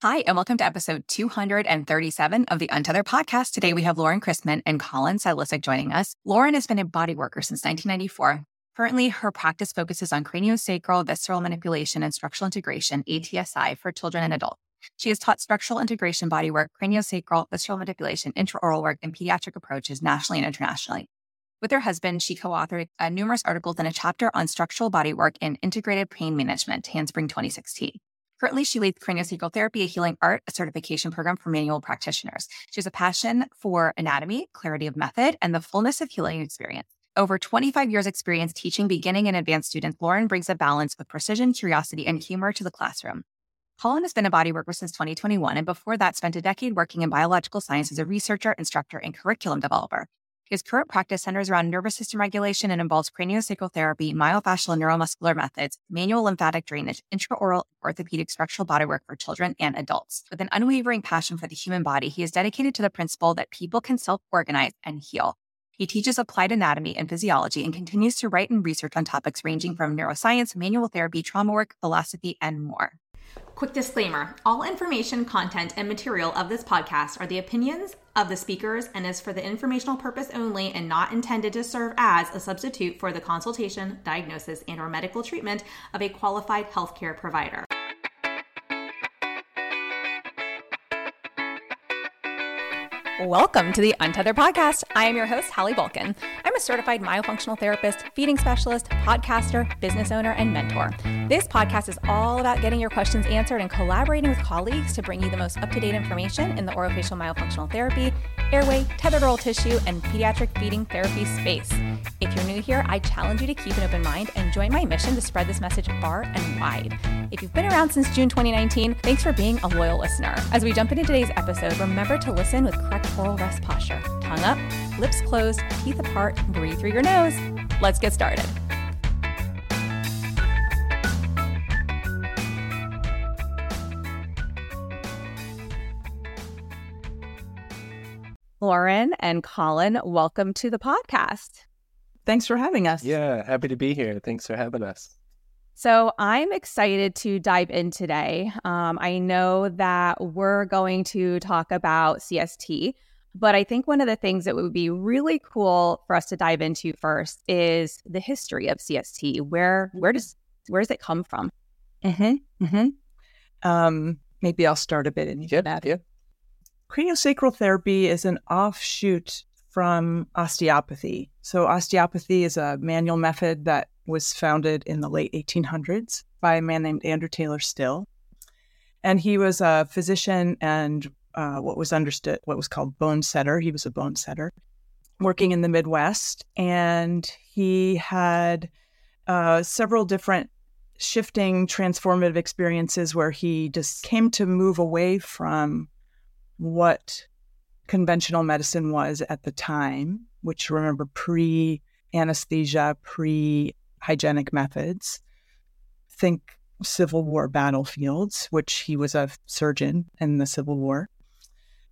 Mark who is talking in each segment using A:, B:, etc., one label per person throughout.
A: Hi, and welcome to episode 237 of the Untethered podcast. Today we have Lauren Christman and Collin Sedlacek joining us. Lauren has been a body worker since 1994. Currently, her practice focuses on craniosacral, visceral manipulation, and structural integration, ATSI, for children and adults. She has taught structural integration bodywork, craniosacral, visceral manipulation, intraoral work, and pediatric approaches nationally and internationally. With her husband, she co authored uh, numerous articles and a chapter on structural bodywork in integrated pain management, Handspring 2016. Currently, she leads craniosacral therapy, a healing art, a certification program for manual practitioners. She has a passion for anatomy, clarity of method, and the fullness of healing experience. Over 25 years' experience teaching beginning and advanced students, Lauren brings a balance of precision, curiosity, and humor to the classroom. Collin has been a body worker since 2021, and before that, spent a decade working in biological science as a researcher, instructor, and curriculum developer. His current practice centers around nervous system regulation and involves craniosacral therapy, myofascial and neuromuscular methods, manual lymphatic drainage, intraoral orthopedic structural bodywork for children and adults. With an unwavering passion for the human body, he is dedicated to the principle that people can self organize and heal. He teaches applied anatomy and physiology and continues to write and research on topics ranging from neuroscience, manual therapy, trauma work, philosophy, and more. Quick disclaimer all information, content, and material of this podcast are the opinions of the speakers and is for the informational purpose only and not intended to serve as a substitute for the consultation, diagnosis, and or medical treatment of a qualified healthcare provider. Welcome to the Untethered Podcast. I am your host, Hallie Bulkin. I'm a certified myofunctional therapist, feeding specialist, podcaster, business owner, and mentor. This podcast is all about getting your questions answered and collaborating with colleagues to bring you the most up to date information in the orofacial myofunctional therapy, airway, tethered oral tissue, and pediatric feeding therapy space. If you're new here, I challenge you to keep an open mind and join my mission to spread this message far and wide. If you've been around since June 2019, thanks for being a loyal listener. As we jump into today's episode, remember to listen with correct oral rest posture. Tongue up, lips closed, teeth apart, breathe through your nose. Let's get started. Lauren and Collin, welcome to the podcast.
B: Thanks for having us.
C: Yeah, happy to be here. Thanks for having us.
A: So, I'm excited to dive in today. Um, I know that we're going to talk about CST, but I think one of the things that would be really cool for us to dive into first is the history of CST. Where where does where does it come from?
B: Mm-hmm. Mm-hmm. Um, maybe I'll start a bit in
C: yeah,
B: that.
C: Yeah.
B: Craniosacral therapy is an offshoot from osteopathy. So, osteopathy is a manual method that was founded in the late 1800s by a man named Andrew Taylor Still. And he was a physician and uh, what was understood, what was called bone setter. He was a bone setter working in the Midwest. And he had uh, several different shifting transformative experiences where he just came to move away from what conventional medicine was at the time, which remember pre anesthesia, pre hygienic methods. Think Civil War battlefields, which he was a surgeon in the Civil War.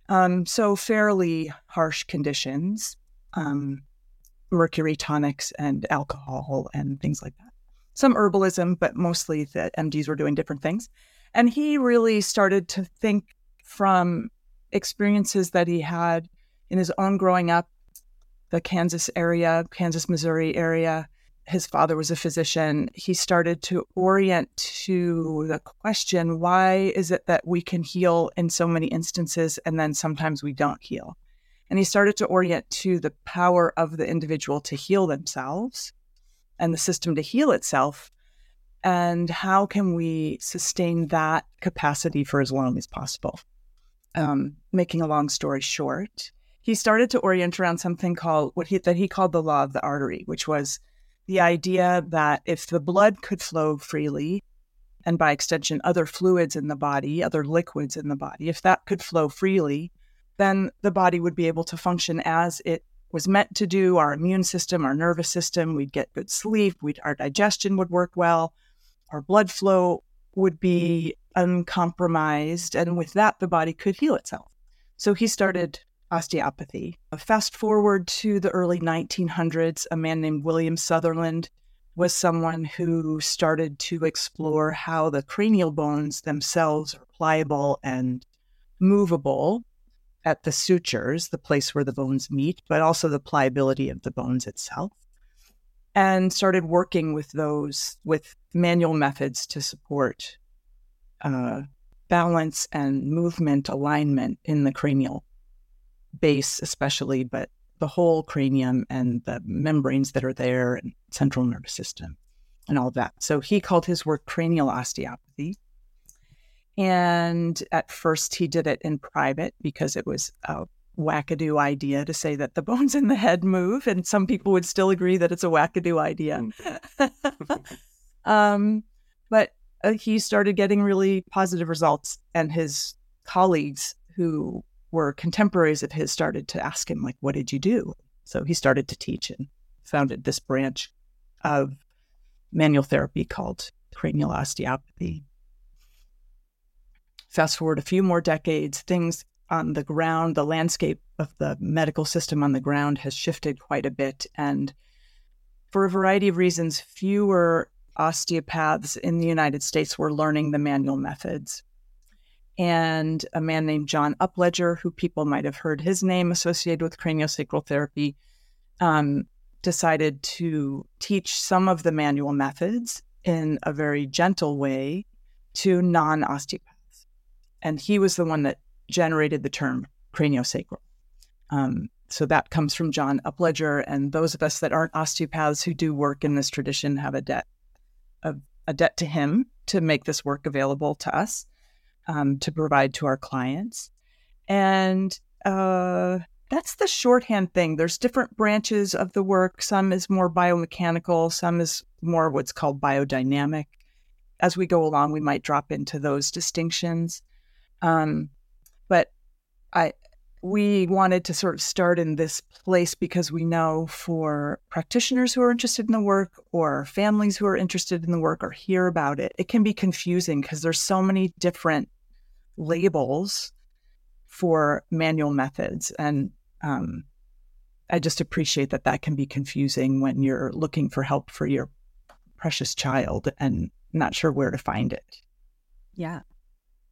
B: Um, so, fairly harsh conditions, um, mercury tonics and alcohol and things like that. Some herbalism, but mostly the MDs were doing different things. And he really started to think from experiences that he had in his own growing up, the Kansas area, Kansas, Missouri area. His father was a physician. He started to orient to the question why is it that we can heal in so many instances and then sometimes we don't heal? And he started to orient to the power of the individual to heal themselves and the system to heal itself. And how can we sustain that capacity for as long as possible? Um, making a long story short, he started to orient around something called what he that he called the law of the artery, which was the idea that if the blood could flow freely, and by extension other fluids in the body, other liquids in the body, if that could flow freely, then the body would be able to function as it was meant to do. Our immune system, our nervous system, we'd get good sleep, we'd, our digestion would work well, our blood flow would be uncompromised. And with that, the body could heal itself. So he started osteopathy. Fast forward to the early 1900s, a man named William Sutherland was someone who started to explore how the cranial bones themselves are pliable and movable at the sutures, the place where the bones meet, but also the pliability of the bones itself. And started working with those with manual methods to support uh, balance and movement alignment in the cranial base, especially, but the whole cranium and the membranes that are there and central nervous system and all of that. So he called his work cranial osteopathy. And at first, he did it in private because it was a wackadoo idea to say that the bones in the head move. And some people would still agree that it's a wackadoo idea. Mm. um, but Uh, he started getting really positive results, and his colleagues who were contemporaries of his started to ask him, like, what did you do? So he started to teach and founded this branch of manual therapy called cranial osteopathy. Fast forward a few more decades, things on the ground, the landscape of the medical system on the ground has shifted quite a bit. And for a variety of reasons, fewer osteopaths in the United States were learning the manual methods and a man named John Upledger, who people might have heard his name associated with craniosacral therapy, um, decided to teach some of the manual methods in a very gentle way to non osteopaths. And he was the one that generated the term craniosacral. Um, so that comes from John Upledger. And those of us that aren't osteopaths who do work in this tradition have a debt, a, a debt to him to make this work available to us um, to provide to our clients. And uh, that's the shorthand thing. There's different branches of the work. Some is more biomechanical, some is more what's called biodynamic. As we go along, we might drop into those distinctions. Um, but I, we wanted to sort of start in this place because we know for practitioners who are interested in the work or families who are interested in the work or hear about it, it can be confusing because there's so many different labels for manual methods. And um, I just appreciate that that can be confusing when you're looking for help for your precious child and not sure where to find it.
A: Yeah.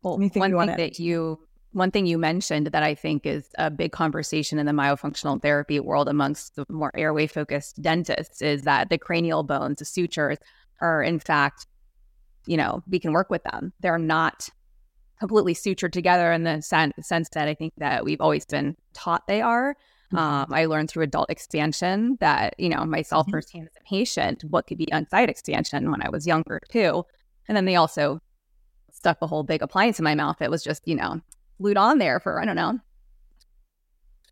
A: Well, Anything one thing that you one thing you mentioned that I think is a big conversation in the myofunctional therapy world amongst the more airway focused dentists is that the cranial bones, the sutures, are in fact, you know, we can work with them. They're not completely sutured together in the sen- sense that I think that we've always been taught they are. Mm-hmm. Um, I learned through adult expansion that, you know, myself mm-hmm. firsthand as a patient, what could be unsight expansion when I was younger too. And then they also stuck a whole big appliance in my mouth It was just, you know, glued on there for, I don't know,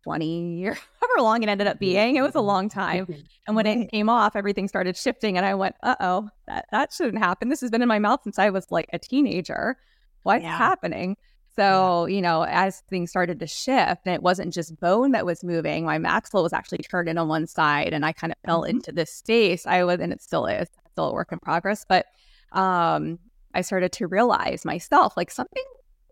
A: 20 years, however long it ended up being. It was a long time. And when it came off, everything started shifting. And I went, uh oh, that, that shouldn't happen. This has been in my mouth since I was like a teenager what's yeah. happening? So, you know, as things started to shift, and it wasn't just bone that was moving, my maxilla was actually turned in on one side, and I kind of fell mm-hmm. into this space. I was, and it still is, still a work in progress, but um, I started to realize myself like something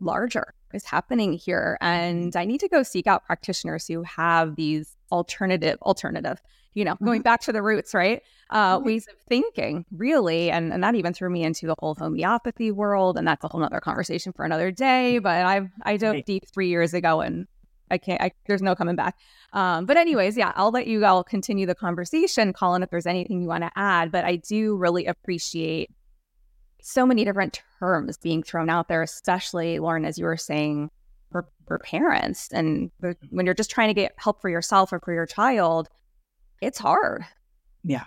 A: larger is happening here, and I need to go seek out practitioners who have these alternative, alternative you know, mm-hmm. going back to the roots, right? Uh, mm-hmm. Ways of thinking, really. And, and that even threw me into the whole homeopathy world. And that's a whole other conversation for another day. Mm-hmm. But I I dove deep three years ago and I can't, I, there's no coming back. Um, but, anyways, yeah, I'll let you all continue the conversation, Collin, if there's anything you want to add. But I do really appreciate so many different terms being thrown out there, especially, Lauren, as you were saying, for, for parents. And when you're just trying to get help for yourself or for your child, it's hard.
B: Yeah.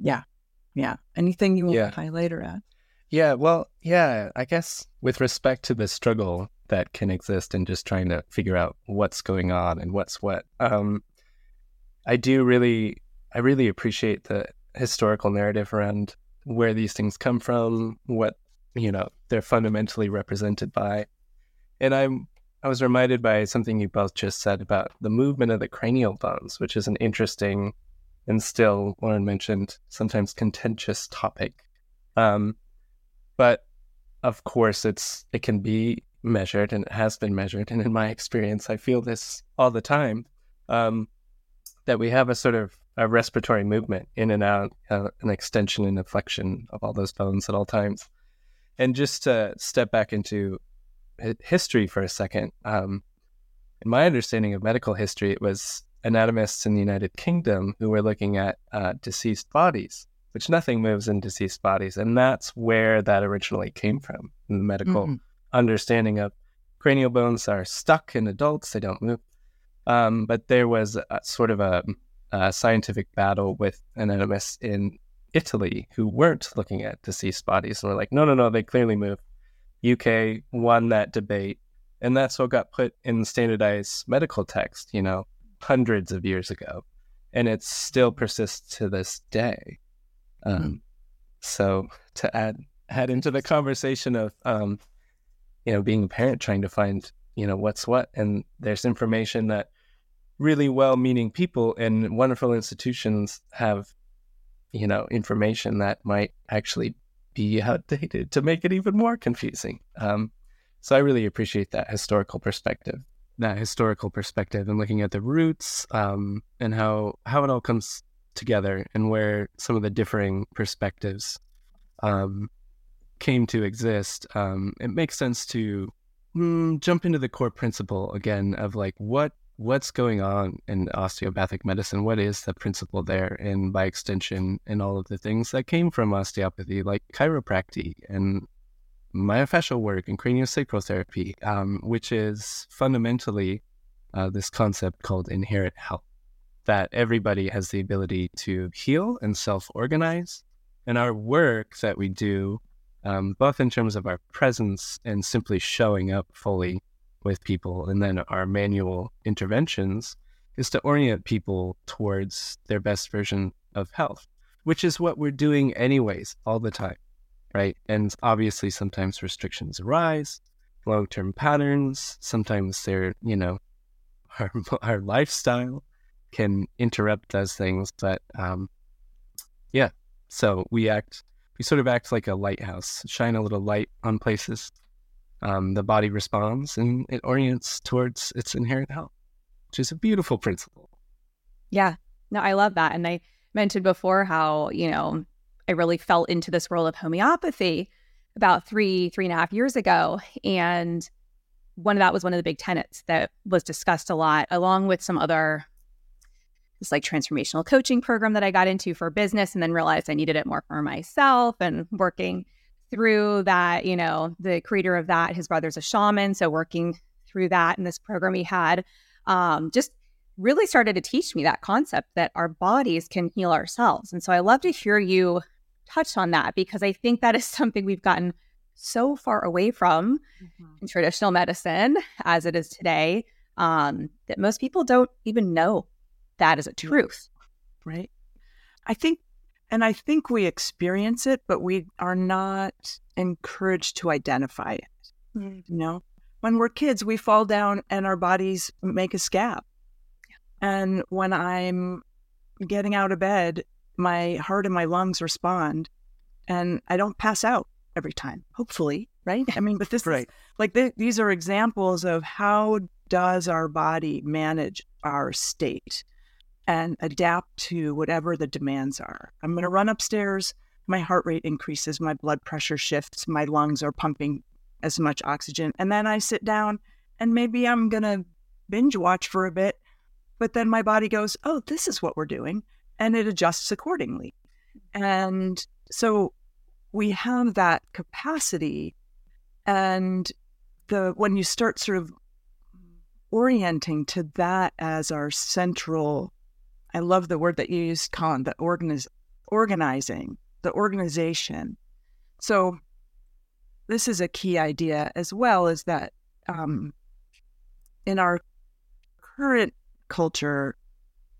B: Yeah. Yeah. Anything you want yeah. to highlight or add?
C: Yeah. Well, yeah, I guess with respect to the struggle that can exist in just trying to figure out what's going on and what's what, um, I do really, I really appreciate the historical narrative around where these things come from, what, you know, they're fundamentally represented by. And I'm I was reminded by something you both just said about the movement of the cranial bones, which is an interesting and still, Lauren mentioned, sometimes contentious topic. Um, but of course, it's it can be measured and it has been measured. And in my experience, I feel this all the time um, that we have a sort of a respiratory movement in and out, uh, an extension and a flexion of all those bones at all times. And just to step back into history for a second, um, in my understanding of medical history, it was anatomists in the United Kingdom who were looking at uh, deceased bodies, which nothing moves in deceased bodies. And that's where that originally came from in the medical mm-hmm. understanding of cranial bones are stuck in adults, they don't move. Um, but there was a, sort of a, scientific battle with an anatomists in Italy who weren't looking at deceased bodies and were like, no, no, no, they clearly move. UK won that debate. And that's what got put in standardized medical text, you know, hundreds of years ago. And it still persists to this day. Um, mm So to add add into the conversation of um, you know being a parent trying to find you know what's what and there's information that really well-meaning people and wonderful institutions have you know information that might actually be outdated to make it even more confusing. Um, so i really appreciate that historical perspective. That historical perspective and looking at the roots um, and how how it all comes together and where some of the differing perspectives um, came to exist, um, it makes sense to mm, jump into the core principle again of like what what's going on in osteopathic medicine. What is the principle there, and by extension, in all of the things that came from osteopathy, like chiropractic and myofascial work and craniosacral therapy, um, which is fundamentally uh, this concept called inherent health. That everybody has the ability to heal and self organize. And our work that we do um, both in terms of our presence and simply showing up fully with people, and then our manual interventions is to orient people towards their best version of health, which is what we're doing anyways all the time, right? And obviously, sometimes restrictions arise, long term patterns, sometimes they're, you know, our, our lifestyle can interrupt those things. But um, yeah, so we act we sort of act like a lighthouse, shine a little light on places. Um, the body responds and it orients towards its inherent health, which is a beautiful principle.
A: Yeah, no, I love that. And I mentioned before how, you know, I really fell into this world of homeopathy about three, three and a half years ago. And one of that was one of the big tenets that was discussed a lot, along with some other this like transformational coaching program that I got into for business and then realized I needed it more for myself and working through that, you know, the creator of that, his brother's a shaman. So working through that and this program he had, um, just really started to teach me that concept that our bodies can heal ourselves. And so I love to hear you touch on that because I think that is something we've gotten so far away from mm-hmm. in traditional medicine as it is today um, that most people don't even know that is a truth.
B: Right. I think, and I think we experience it, but we are not encouraged to identify it. Mm. You know, when we're kids, we fall down and our bodies make a scab. And when I'm getting out of bed, my heart and my lungs respond and I don't pass out every time, hopefully, right? I mean, but this right. is like th- these are examples of how does our body manage our state? And adapt to whatever the demands are. I'm going to run upstairs, my heart rate increases, my blood pressure shifts, my lungs are pumping as much oxygen. And then I sit down and maybe I'm going to binge watch for a bit, but then my body goes, oh, this is what we're doing. And it adjusts accordingly. And so we have that capacity. And the when you start sort of orienting to that as our central I love the word that you used, Collin, the organiz- organizing, the organization. So this is a key idea as well is that um, in our current culture,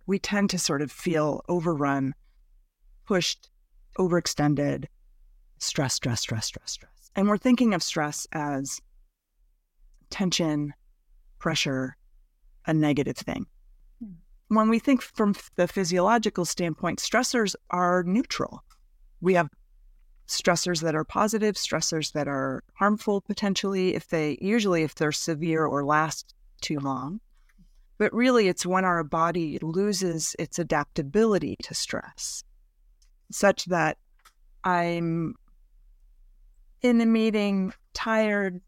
B: we tend to sort of feel overrun, pushed, overextended, stress, stress, stress, stress, stress. And we're thinking of stress as tension, pressure, a negative thing when we think from the physiological standpoint, stressors are neutral. We have stressors that are positive, stressors that are harmful potentially if they usually if they're severe or last too long. But really, it's when our body loses its adaptability to stress, such that I'm in a meeting, tired,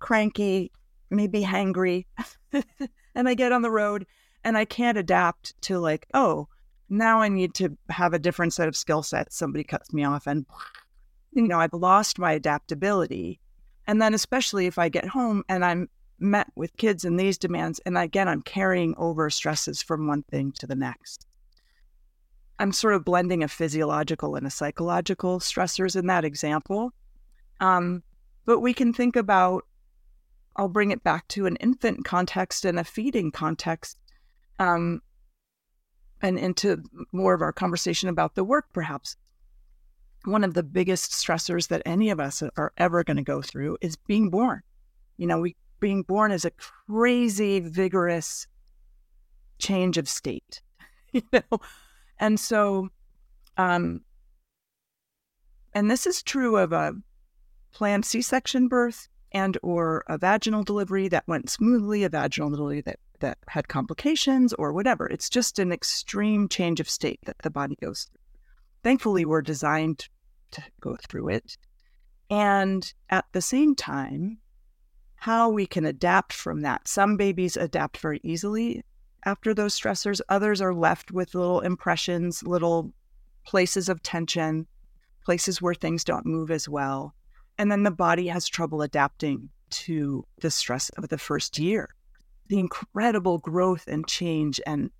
B: cranky, maybe hangry, and I get on the road and I can't adapt to, like, oh, now I need to have a different set of skill sets. Somebody cuts me off, and, you know, I've lost my adaptability. And then, especially if I get home and I'm met with kids and these demands. And again, I'm carrying over stresses from one thing to the next. I'm sort of blending a physiological and a psychological stressors in that example. Um, but we can think about, I'll bring it back to an infant context and a feeding context, um, and into more of our conversation about the work, perhaps. One of the biggest stressors that any of us are ever going to go through is being born. You know, we being born is a crazy, vigorous change of state, you know? And so, um, and this is true of a planned C-section birth and or a vaginal delivery that went smoothly, a vaginal delivery that, that had complications or whatever. It's just an extreme change of state that the body goes through. Thankfully, we're designed to go through it. And at the same time, how we can adapt from that. Some babies adapt very easily after those stressors, others are left with little impressions, little places of tension, places where things don't move as well. And then the body has trouble adapting to the stress of the first year. The incredible growth and change and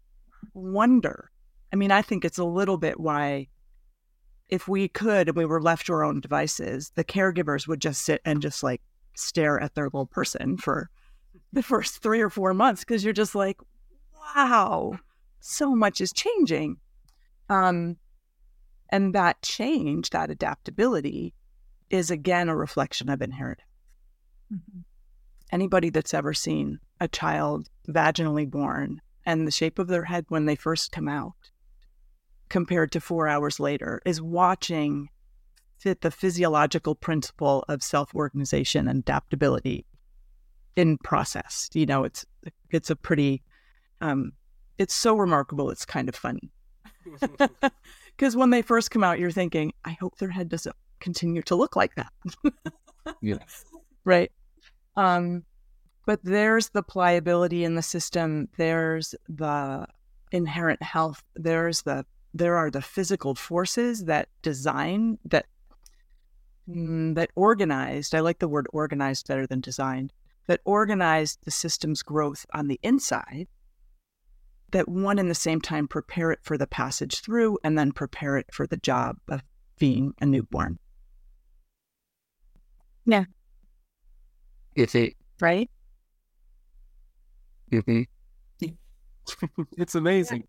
B: wonder. I mean, I think it's a little bit why, if we could and we were left to our own devices, the caregivers would just sit and just like stare at their little person for the first three or four months because you're just like, wow, so much is changing. Um, and that change, that adaptability, is again a reflection of inherent. Mm-hmm. Anybody that's ever seen a child vaginally born and the shape of their head when they first come out compared to four hours later is watching fit the physiological principle of self-organization and adaptability in process. You know, it's it's a pretty um, it's so remarkable. It's kind of funny because when they first come out, you're thinking, I hope their head doesn't continue to look like that.
C: yeah.
B: Right. Um, but there's the pliability in the system. There's the inherent health. There's the there are the physical forces that design that mm, that organized, I like the word organized better than designed, that organized the system's growth on the inside, that one in the same time prepare it for the passage through and then prepare it for the job of being a newborn.
A: Yeah.
C: Is it
B: right?
C: Mm-hmm. it's amazing.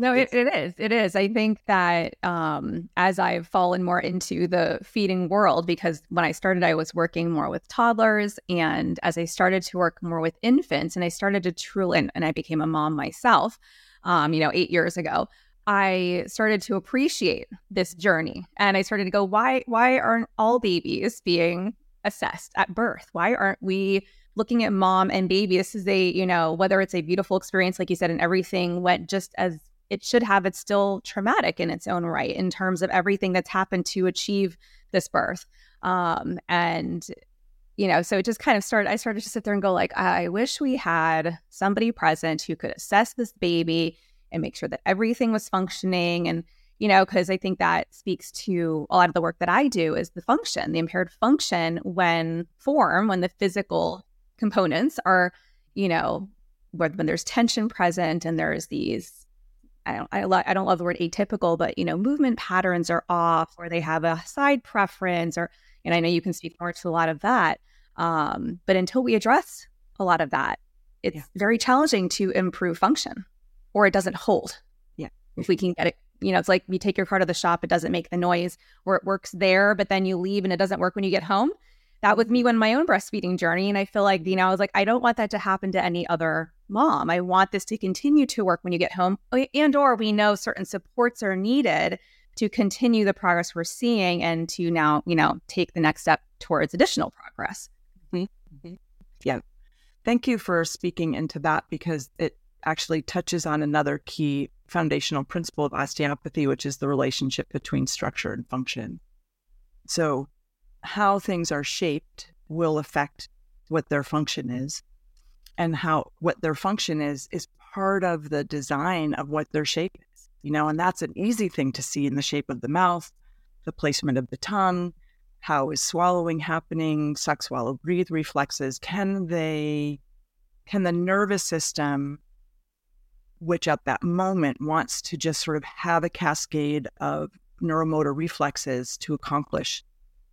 A: No, it, it is. It is. I think that um, as I've fallen more into the feeding world, because when I started, I was working more with toddlers. And as I started to work more with infants and I started to truly, and, and I became a mom myself, um, you know, eight years ago, I started to appreciate this journey. And I started to go, why, why aren't all babies being assessed at birth? Why aren't we looking at mom and baby? This is a, you know, whether it's a beautiful experience, like you said, and everything went just as it should have it's still traumatic in its own right in terms of everything that's happened to achieve this birth um, and you know so it just kind of started i started to sit there and go like i wish we had somebody present who could assess this baby and make sure that everything was functioning and you know because i think that speaks to a lot of the work that i do is the function the impaired function when form when the physical components are you know when there's tension present and there's these I don't I, lo- I don't love the word atypical, but you know, movement patterns are off, or they have a side preference, or and I know you can speak more to a lot of that. Um, but until we address a lot of that, it's yeah. very challenging to improve function, or it doesn't hold.
B: Yeah,
A: if we can get it, you know, it's like you take your car to the shop, it doesn't make the noise, or it works there, but then you leave and it doesn't work when you get home that was me when my own breastfeeding journey. And I feel like, you know, I was like, I don't want that to happen to any other mom. I want this to continue to work when you get home. And or we know certain supports are needed to continue the progress we're seeing and to now, you know, take the next step towards additional progress.
B: Mm-hmm. Yeah. thank you for speaking into that because it actually touches on another key foundational principle of osteopathy, which is the relationship between structure and function. So, how things are shaped will affect what their function is, and how what their function is is part of the design of what their shape is. You know, and that's an easy thing to see in the shape of the mouth, the placement of the tongue, how is swallowing happening, suck, swallow, breathe reflexes. Can they, can the nervous system which at that moment wants to just sort of have a cascade of neuromotor reflexes to accomplish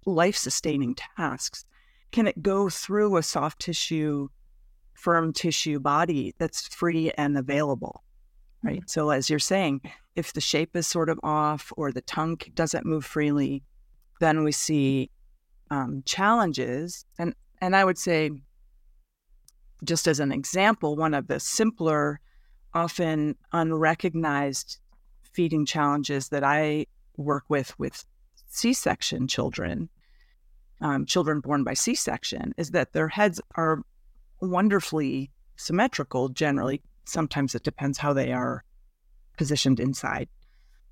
B: life sustaining tasks? Can it go through a soft tissue, firm tissue body that's free and available? Right. Mm-hmm. So, as you're saying, if the shape is sort of off or the tongue doesn't move freely, then we see um, challenges. And, and I would say, just as an example, one of the simpler often unrecognized feeding challenges that I work with with C-section children, um, children born by C-section, is that their heads are wonderfully symmetrical. Generally, sometimes it depends how they are positioned inside,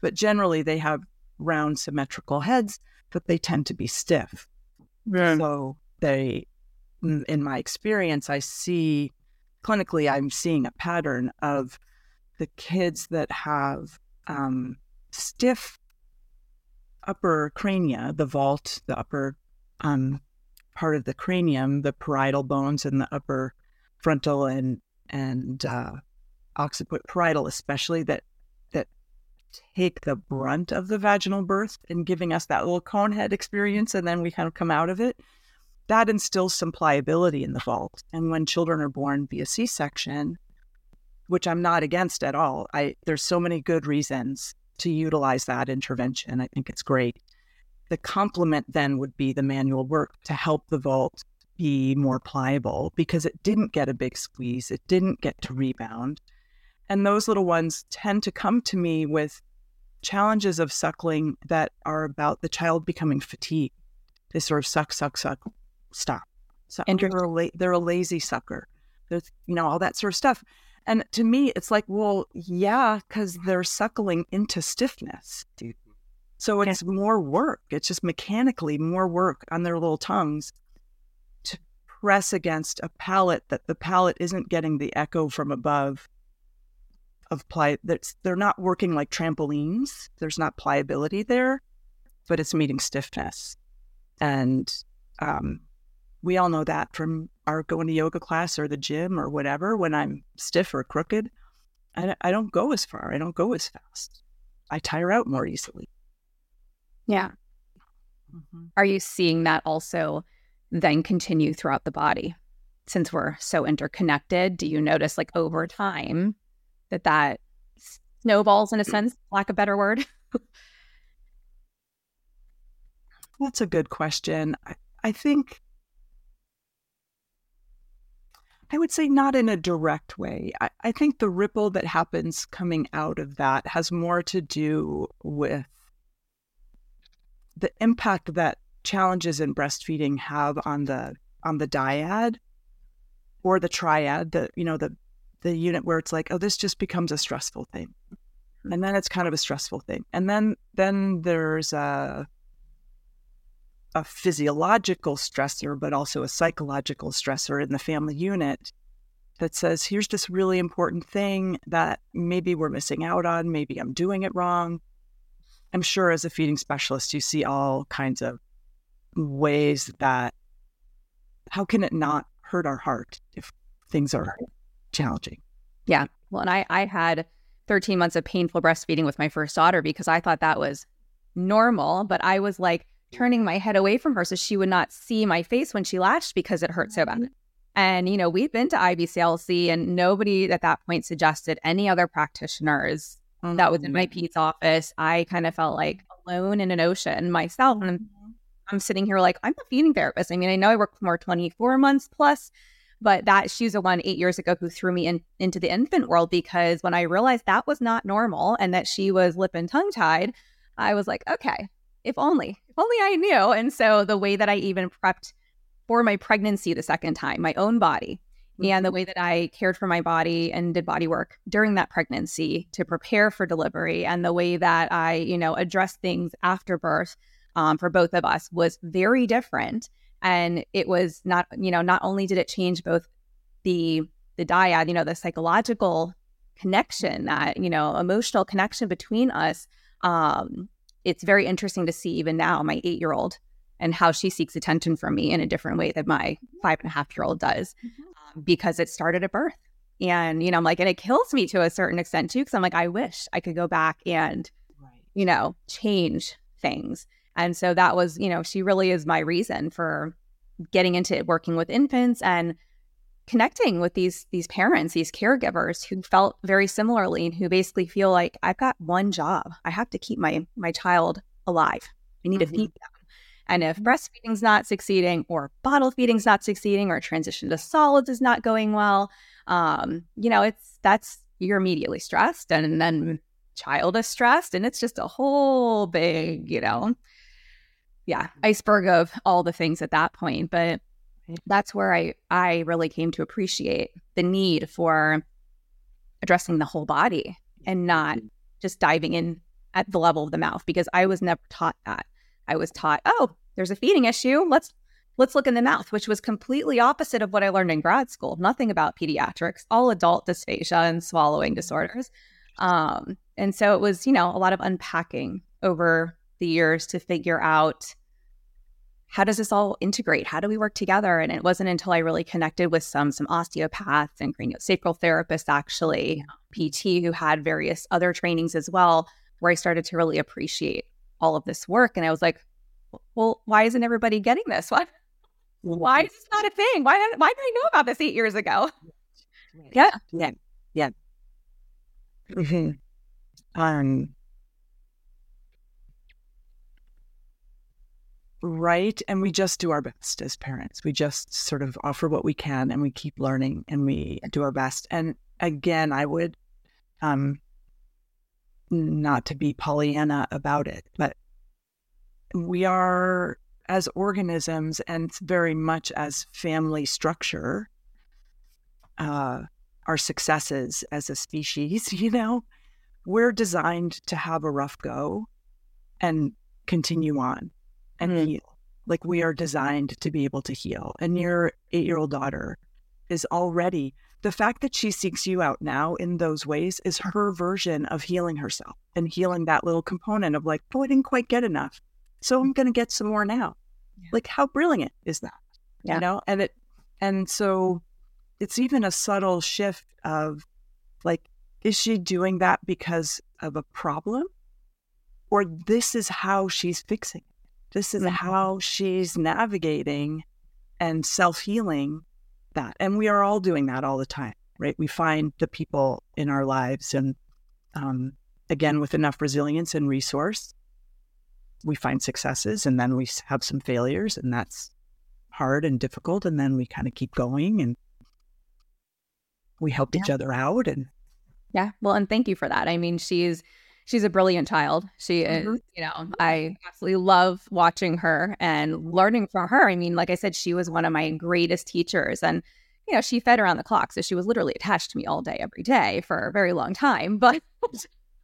B: but generally they have round symmetrical heads, but they tend to be stiff. Yeah. So they, in my experience, I see clinically, I'm seeing a pattern of the kids that have um, stiff upper crania, the vault, the upper um, part of the cranium, the parietal bones and the upper frontal and and uh, occiput parietal, especially that that take the brunt of the vaginal birth and giving us that little cone head experience, and then we kind of come out of it that instills some pliability in the vault. And when children are born via C section, which I'm not against at all, I there's so many good reasons to utilize that intervention. I think it's great. The complement then would be the manual work to help the vault be more pliable because it didn't get a big squeeze, it didn't get to rebound. And those little ones tend to come to me with challenges of suckling that are about the child becoming fatigued. They sort of suck, suck, suck, stop. So they're a, la- they're a lazy sucker. There's, you know, all that sort of stuff. And to me, it's like, well, yeah, because they're suckling into stiffness. So it's yeah. more work. It's just mechanically more work on their little tongues to press against a palate that the palate isn't getting the echo from above of ply. That's, they're not working like trampolines. There's not pliability there, but it's meeting stiffness. And um, we all know that from our going to yoga class or the gym or whatever. When I'm stiff or crooked, I, I don't go as far. I don't go as fast. I tire out more easily.
A: Yeah. Mm-hmm. Are you seeing that also then continue throughout the body? Since we're so interconnected, do you notice like over time that that snowballs in a sense, lack of better word?
B: That's a good question. I, I think I would say not in a direct way. I, I, think the ripple that happens coming out of that has more to do with the impact that challenges in breastfeeding have on the on the dyad or the triad, the you know, the the unit where it's like, oh, this just becomes a stressful thing. Hmm. And then it's kind of a stressful thing. And then then there's a a physiological stressor, but also a psychological stressor in the family unit that says, here's this really important thing that maybe we're missing out on, maybe I'm doing it wrong. I'm sure as a feeding specialist, you see all kinds of ways that how can it not hurt our heart if things are challenging?
A: Yeah. Well, and I, I had 13 months of painful breastfeeding with my first daughter because I thought that was normal, but I was like, turning my head away from her so she would not see my face when she lashed because it hurt so bad. And, you know, we've been to IBCLC and nobody at that point suggested any other practitioners mm-hmm. that was in my PEDS office. I kind of felt like alone in an ocean myself. And mm-hmm. I'm sitting here like, I'm a feeding therapist. I mean, I know I work more 24 months plus, but that she's the one eight years ago who threw me in, into the infant world because when I realized that was not normal and that she was lip and tongue tied, I was like, okay, if only, only I knew. And so the way that I even prepped for my pregnancy the second time, my own body, and the way that I cared for my body and did body work during that pregnancy to prepare for delivery and the way that I, you know, addressed things after birth um, for both of us was very different. And it was not, you know, not only did it change both the the dyad, you know, the psychological connection, that, you know, emotional connection between us. Um, it's very interesting to see even now, my eight year old and how she seeks attention from me in a different way than my five and a half year old does mm-hmm. um, because it started at birth. And, you know, I'm like, and it kills me to a certain extent too, because I'm like, I wish I could go back and, right. you know, change things. And so that was, you know, she really is my reason for getting into working with infants and connecting with these these parents, these caregivers who felt very similarly and who basically feel like I've got one job. I have to keep my my child alive. I need mm-hmm. to feed them. And if breastfeeding's not succeeding, or bottle feeding's not succeeding, or transition to solids is not going well, um, you know, it's that's you're immediately stressed, and then child is stressed, and it's just a whole big, you know, yeah, iceberg of all the things at that point. But that's where I I really came to appreciate the need for addressing the whole body and not just diving in at the level of the mouth because I was never taught that. I was taught, oh, there's a feeding issue. Let's let's look in the mouth, which was completely opposite of what I learned in grad school. Nothing about pediatrics, all adult dysphagia and swallowing disorders. Um, and so it was, you know, a lot of unpacking over the years to figure out how does this all integrate? How do we work together? And it wasn't until I really connected with some some osteopaths and craniosacral therapists, actually, PT who had various other trainings as well, where I started to really appreciate all of this work. And I was like, well, why isn't everybody getting this? What? Why is this not a thing? Why, why did I know about this eight years ago?
B: Yeah. Yeah. Yeah. Mm-hmm. Um, right. And we just do our best as parents. We just sort of offer what we can and we keep learning and we do our best. And again, I would um, not to be Pollyanna about it, but we are, as organisms and very much as family structure, uh, our successes as a species, you know, we're designed to have a rough go and continue on and mm. heal. Like we are designed to be able to heal. And your eight year old daughter is already the fact that she seeks you out now in those ways is her version of healing herself and healing that little component of like, oh, I didn't quite get enough. So I'm going to get some more now. Yeah. Like, how brilliant is that? Yeah. You know, and it, and so it's even a subtle shift of like, is she doing that because of a problem? Or this is how she's fixing it. This is mm-hmm. how she's navigating and self healing that. And we are all doing that all the time, right? We find the people in our lives and, um, again, with enough resilience and resource, we find successes and then we have some failures and that's hard and difficult. And then we kind of keep going and we help yeah. each other out. And
A: yeah, well, and thank you for that. I mean, she's, she's a brilliant child. She mm-hmm. is, you know, I absolutely love watching her and learning from her. I mean, like I said, she was one of my greatest teachers and you know, she fed around the clock. So she was literally attached to me all day, every day for a very long time. But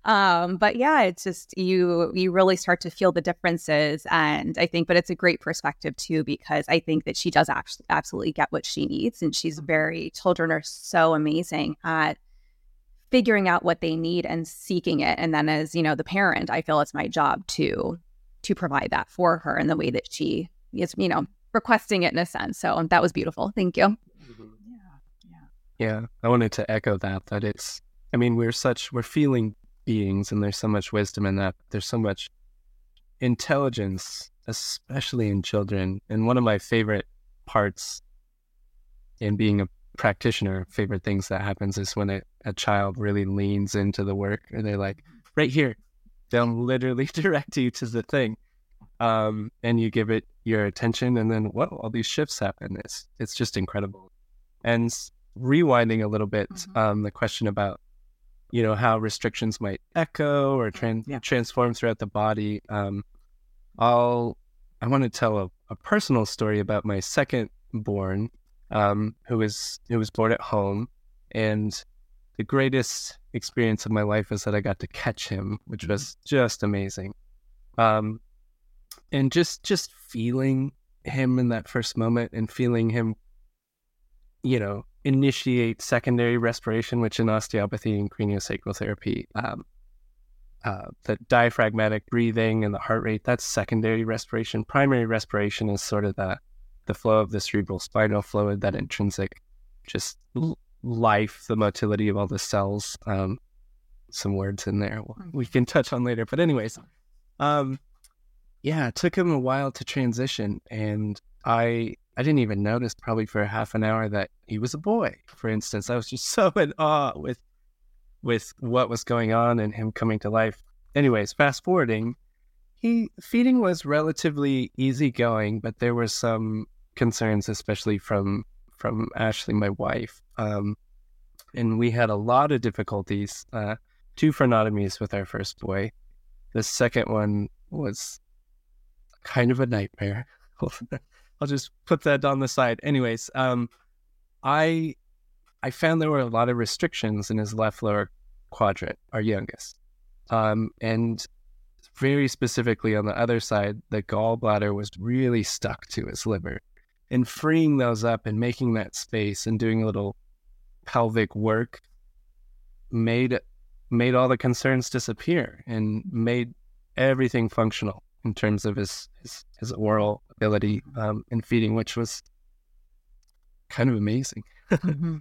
A: um, but yeah, it's just you you really start to feel the differences. And I think, but it's a great perspective too, because I think that she does actually absolutely get what she needs. And she's very children are so amazing at figuring out what they need and seeking it. And then as you know the parent i feel it's my job to to provide that for her in the way that she is you know requesting it in a sense. So that was beautiful. Thank you.
C: Mm-hmm. yeah yeah. Yeah i wanted to echo that that it's i mean we're such we're feeling beings and there's so much wisdom in that. There's so much intelligence especially in children. And one of my favorite parts in being a practitioner, favorite things that happens is when a, a child really leans into the work and they're like, right here, they'll literally direct you to the thing. Um, and you give it your attention and then what all these shifts happen. It's, it's just incredible. And rewinding a little bit, mm-hmm. um, the question about, you know, how restrictions might echo or tran- yeah. transform throughout the body. Um, I'll, I want to tell a, a personal story about my second born um, who was who was born at home, and the greatest experience of my life is that I got to catch him, which was mm-hmm. just amazing. Um, and just just feeling him in that first moment and feeling him, you know, initiate secondary respiration, which in osteopathy and craniosacral therapy, um, uh, the diaphragmatic breathing and the heart rate, that's secondary respiration. Primary respiration is sort of the the flow of the cerebral spinal fluid, that intrinsic just life, the motility of all the cells. Um, some words in there we can touch on later. But anyways, um, yeah, it took him a while to transition, and I I didn't even notice probably for half an hour that he was a boy. For instance, I was just so in awe with with what was going on and him coming to life. Anyways, fast forwarding, he feeding was relatively easygoing, but there were some concerns, especially from from Ashley, my wife. Um, and we had a lot of difficulties. Uh, two frenotomies with our first boy. The second one was kind of a nightmare. I'll just put that on the side. Anyways, um, I I found there were a lot of restrictions in his left lower quadrant, our youngest, um, and very specifically on the other side, the gallbladder was really stuck to his liver and freeing those up and making that space and doing a little pelvic work made made all the concerns disappear and made everything functional in terms of his his, his oral ability um, in feeding, which was kind of amazing.
B: mm-hmm.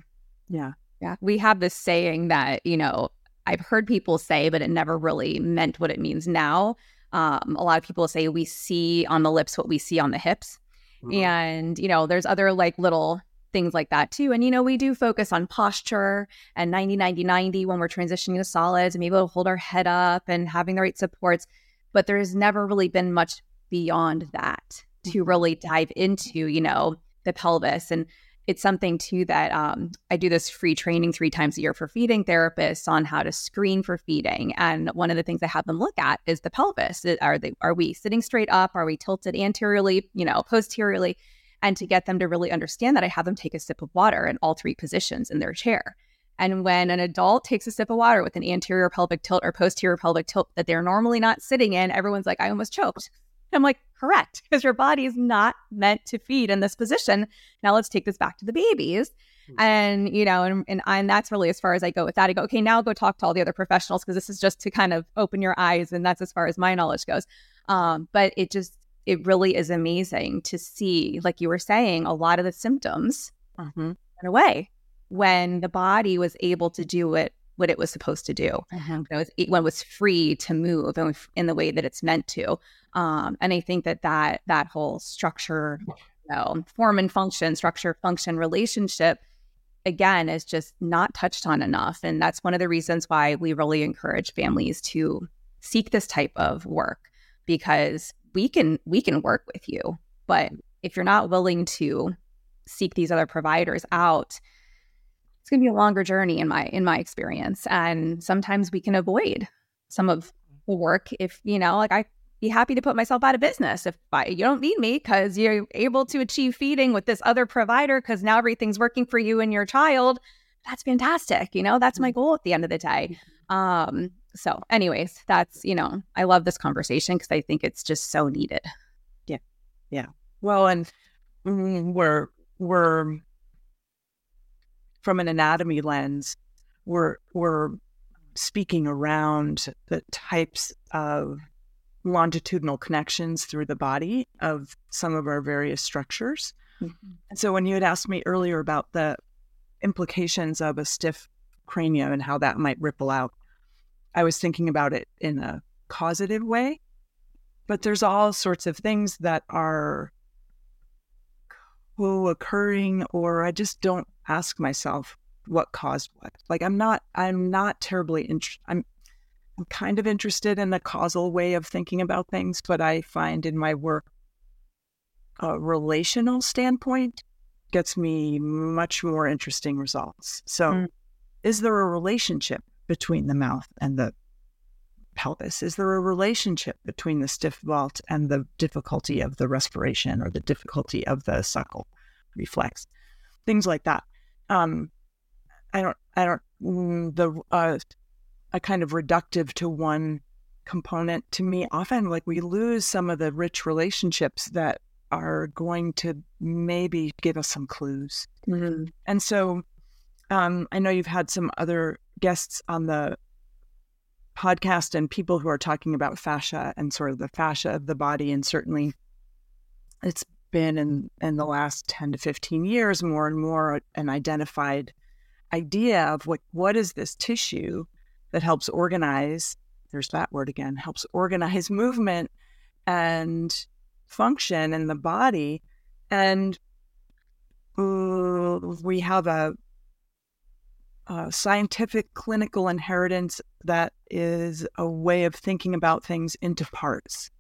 B: Yeah,
A: yeah. We have this saying that you know I've heard people say, but it never really meant what it means now. Um, a lot of people say we see on the lips what we see on the hips. Mm-hmm. And, you know, there's other like little things like that too. And, you know, we do focus on posture and 90, 90, 90 when we're transitioning to solids and be able to hold our head up and having the right supports. But there's never really been much beyond that to mm-hmm. really dive into, you know, the pelvis. And it's something too that um, I do this free training three times a year for feeding therapists on how to screen for feeding. And one of the things I have them look at is the pelvis. Are they are we sitting straight up? Are we tilted anteriorly? You know, posteriorly? And to get them to really understand that, I have them take a sip of water in all three positions in their chair. And when an adult takes a sip of water with an anterior pelvic tilt or posterior pelvic tilt that they're normally not sitting in, everyone's like, I almost choked. I'm like, correct, because your body is not meant to feed in this position. Now let's take this back to the babies. Mm-hmm. And, you know, and, and, and that's really as far as I go with that. I go, okay, now go talk to all the other professionals because this is just to kind of open your eyes. And that's as far as my knowledge goes. Um, but it just, it really is amazing to see, like you were saying, a lot of the symptoms mm-hmm. went away when the body was able to do it what it was supposed to do. When, it was, was free to move in the way that it's meant to. Um, and I think that that that whole structure, you know, form and function, structure function relationship, again, is just not touched on enough. And that's one of the reasons why we really encourage families to seek this type of work because we can we can work with you, but if you're not willing to seek these other providers out it's going to be a longer journey in my in my experience and sometimes we can avoid some of the work if you know like i be happy to put myself out of business if I, you don't need me because you're able to achieve feeding with this other provider because now everything's working for you and your child. That's fantastic you know that's my mm-hmm. goal at the end of the day. Um so anyways that's you know i love this conversation because i think it's just so needed.
B: Yeah yeah. Well and mm, we're we're from an anatomy lens, we're we're speaking around the types of longitudinal connections through the body of some of our various structures. Mm-hmm. And so when you had asked me earlier about the implications of a stiff cranium and how that might ripple out, I was thinking about it in a causative way. But there's all sorts of things that are co-occurring or I just don't ask myself what caused what. Like I'm not I'm not terribly interested. I'm I'm kind of interested in the causal way of thinking about things, but I find in my work a relational standpoint gets me much more interesting results. So mm. is there a relationship between the mouth and the pelvis? Is there a relationship between the stiff vault and the difficulty of the respiration or the difficulty of the suckle reflex? things like that. Um, I don't, I don't, mm, the, uh, a kind of reductive to one component to me often like we lose some of the rich relationships that are going to maybe give us some clues. Mm-hmm. And so um, I know you've had some other guests on the podcast and people who are talking about fascia and sort of the fascia of the body. And certainly it's been in, in the last 10 to 15 years more and more an identified idea of what, what is this tissue that helps organize there's that word again, helps organize movement and function in the body. And uh, we have a, a, scientific clinical inheritance that is a way of thinking about things into parts.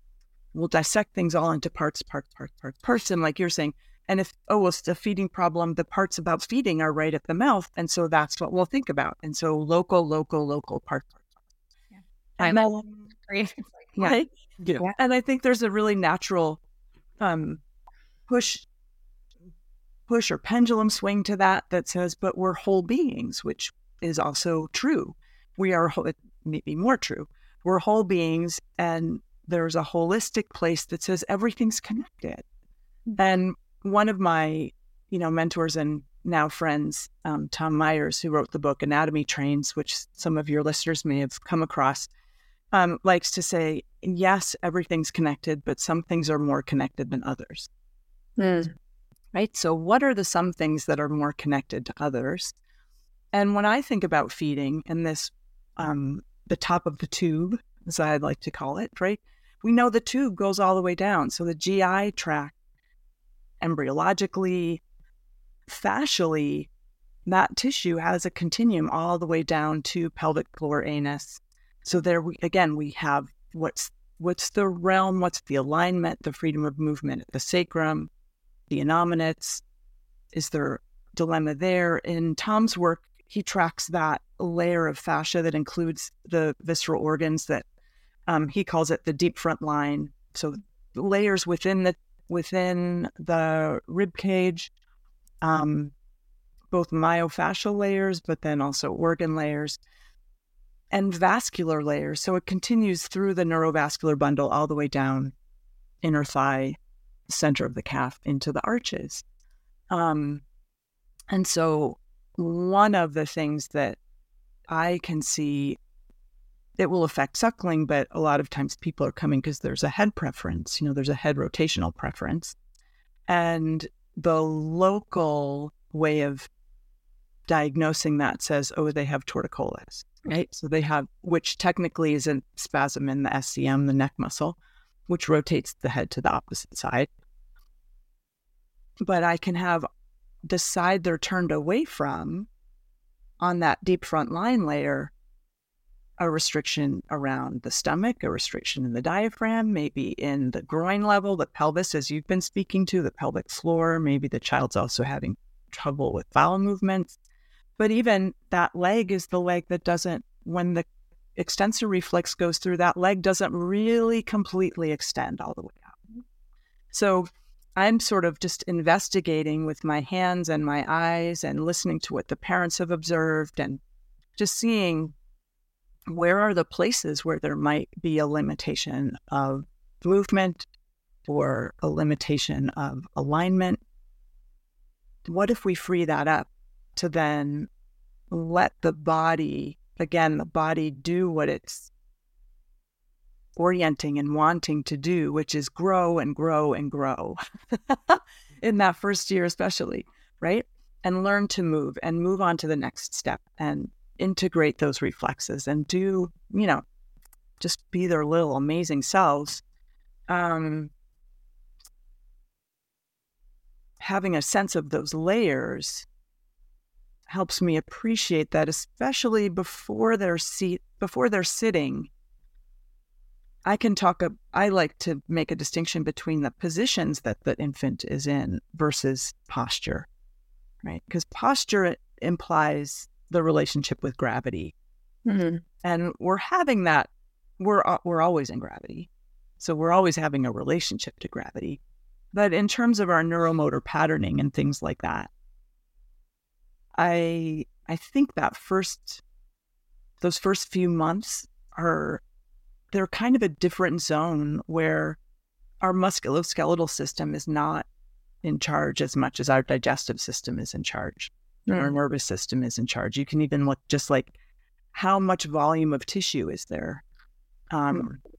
B: We'll dissect things all into parts, parts, parts, parts, parts. And like you're saying, and if, oh, well, it's a feeding problem, the parts about feeding are right at the mouth. And so that's what we'll think about. And so local, local, local, part,
A: I know. yeah.
B: Right? yeah. yeah. And I think there's a really natural um, push push or pendulum swing to that that says, but we're whole beings, which is also true. We are maybe more true. We're whole beings, and there's a holistic place that says everything's connected. Mm-hmm. And one of my, you know, mentors and now friends, um, Tom Myers, who wrote the book Anatomy Trains, which some of your listeners may have come across, um, likes to say, yes, everything's connected, but some things are more connected than others. Mm. Right. So, what are the some things that are more connected to others? And when I think about feeding and this, um, the top of the tube, as I'd like to call it, right? We know the tube goes all the way down. So, the GI tract, embryologically, fascially, that tissue has a continuum all the way down to pelvic floor anus so there we again we have what's what's the realm, what's the alignment, the freedom of movement the sacrum, the innominates. Is there dilemma there? In Tom's work, he tracks that layer of fascia that includes the visceral organs that um, he calls it the deep front line. So layers within the within the rib cage, um, both myofascial layers, but then also organ layers and vascular layers. So it continues through the neurovascular bundle all the way down inner thigh, center of the calf into the arches. Um, and so one of the things that I can see it will affect suckling, but a lot of times people are coming because there's a head preference, you know, there's a head rotational preference. And the local way of diagnosing that says, oh, they have torticollis right? So they have, which technically is a spasm in the SCM, the neck muscle, which rotates the head to the opposite side. But I can have the side they're turned away from on that deep front line layer a restriction around the stomach, a restriction in the diaphragm, maybe in the groin level, the pelvis, as you've been speaking to, the pelvic floor. Maybe the child's also having trouble with bowel movements. But even that leg is the leg that doesn't, when the extensor reflex goes through, that leg doesn't really completely extend all the way out. So I'm sort of just investigating with my hands and my eyes and listening to what the parents have observed and just seeing where are the places where there might be a limitation of movement or a limitation of alignment. What if we free that up to then let the body, again, the body do what it's orienting and wanting to do, which is grow and grow and grow in that first year, especially, right? And learn to move and move on to the next step and integrate those reflexes and do, you know, just be their little amazing selves. Um, having a sense of those layers helps me appreciate that, especially before they're seat before they're sitting. I can talk. A, I like to make a distinction between the positions that the infant is in versus posture, right? Because posture implies the relationship with gravity, mm-hmm. and we're having that. We're we're always in gravity, so we're always having a relationship to gravity. But in terms of our neuromotor patterning and things like that, I I think that first those first few months are they're kind of a different zone where our musculoskeletal system is not in charge as much as our digestive system is in charge. Mm. Our nervous system is in charge. You can even look just like how much volume of tissue is there. Um, mm.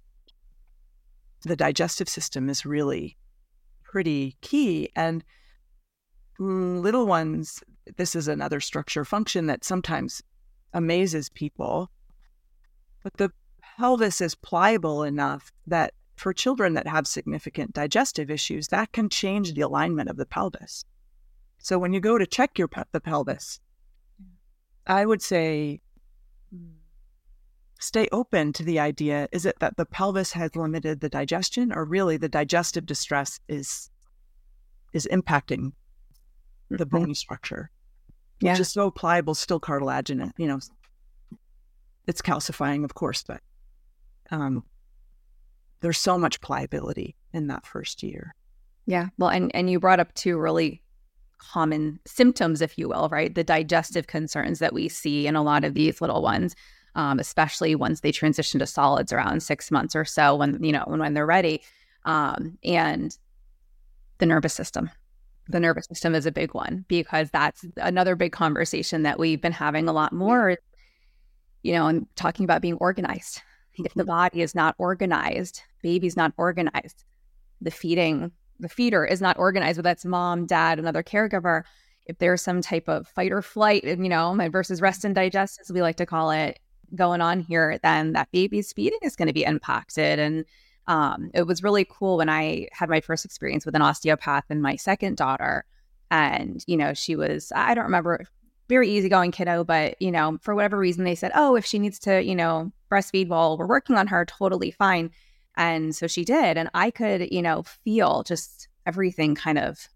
B: The digestive system is really pretty key. And little ones, this is another structure function that sometimes amazes people. But the pelvis is pliable enough that for children that have significant digestive issues, that can change the alignment of the pelvis. So when you go to check your the pelvis, I would say stay open to the idea is it that the pelvis has limited the digestion or really the digestive distress is is impacting the mm-hmm. bony structure yeah. which is so pliable still cartilaginous you know it's calcifying of course but um, there's so much pliability in that first year.
A: Yeah. Well, and, and you brought up two really common symptoms, if you will, right? The digestive concerns that we see in a lot of these little ones, um, especially once they transition to solids around six months or so when, you know, when, when they're ready. Um, and the nervous system. The nervous system is a big one because that's another big conversation that we've been having a lot more, you know, and talking about being organized if the body is not organized, baby's not organized, the feeding, the feeder is not organized, whether that's mom, dad, another caregiver. If there's some type of fight or flight, you know, versus rest and digest, as we like to call it, going on here, then that baby's feeding is going to be impacted. And um, it was really cool when I had my first experience with an osteopath and my second daughter. And, you know, she was, I don't remember very easygoing kiddo, but you know, for whatever reason, they said, "Oh, if she needs to, you know, breastfeed while we're working on her, totally fine." And so she did, and I could, you know, feel just everything kind of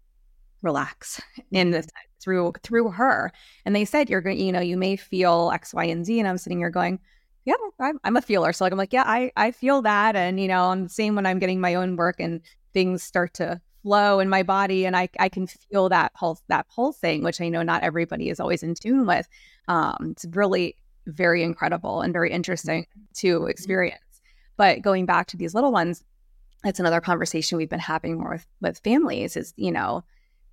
A: relax in this through through her. And they said, "You're going, you know, you may feel X, Y, and Z." And I'm sitting here going, "Yeah, I'm, I'm a feeler." So like, I'm like, "Yeah, I I feel that," and you know, I'm the same when I'm getting my own work and things start to flow in my body and I, I can feel that pulse that pulsing which i know not everybody is always in tune with um, it's really very incredible and very interesting to mm-hmm. experience but going back to these little ones it's another conversation we've been having more with, with families is you know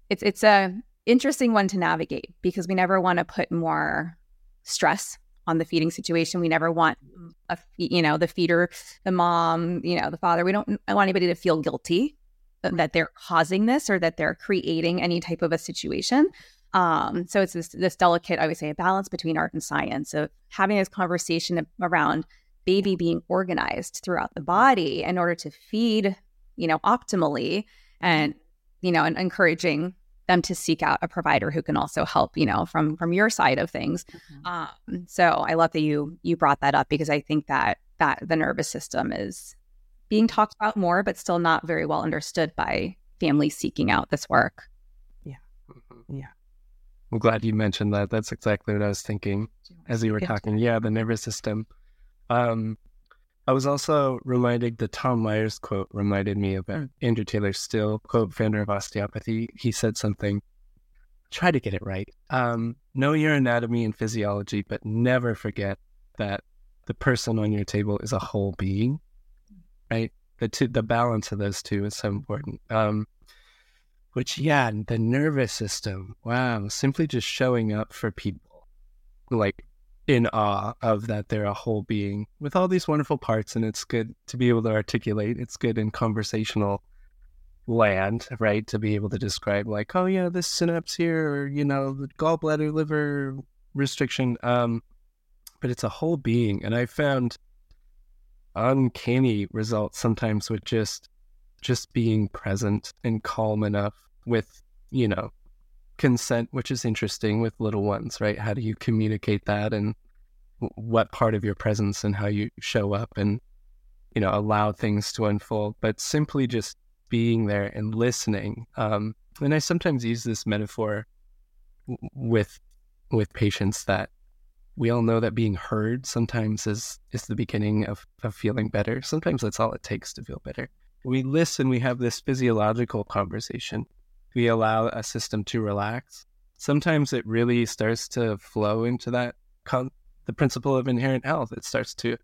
A: it's it's a interesting one to navigate because we never want to put more stress on the feeding situation. We never want a you know the feeder the mom you know the father. We don't want anybody to feel guilty that they're causing this or that they're creating any type of a situation. Um, so it's this, this delicate, I would say, a balance between art and science. Of having this conversation around baby being organized throughout the body in order to feed, you know, optimally and, you know, and encouraging them to seek out a provider who can also help, you know, from from your side of things. Mm-hmm. Um, so I love that you you brought that up because I think that that the nervous system is being talked about more, but still not very well understood by families seeking out this work.
B: Yeah. Mm-hmm. Yeah.
C: I'm glad you mentioned that. That's exactly what I was thinking as you were talking. Yeah, the nervous system. Um, I was also reminded the Tom Myers quote reminded me of mm. Andrew Taylor Still quote, founder of osteopathy. He said something, try to get it right. Um, know your anatomy and physiology, but never forget that the person on your table is a whole being right? The two, the balance of those two is so important. Um, which, yeah, the nervous system. Wow, simply just showing up for people, like in awe of that they're a whole being with all these wonderful parts, and it's good to be able to articulate. It's good in conversational land, right? To be able to describe, like, oh yeah, this synapse here, or you know, the gallbladder liver restriction. Um, but it's a whole being, and I found uncanny results sometimes with just just being present and calm enough with you know consent which is interesting with little ones right how do you communicate that and what part of your presence and how you show up and you know allow things to unfold but simply just being there and listening um, and i sometimes use this metaphor with with patients that we all know that being heard sometimes is is the beginning of, of feeling better. Sometimes that's all it takes to feel better. We listen, we have this physiological conversation. We allow a system to relax. sometimes it really starts to flow into that con- the principle of inherent health. It starts to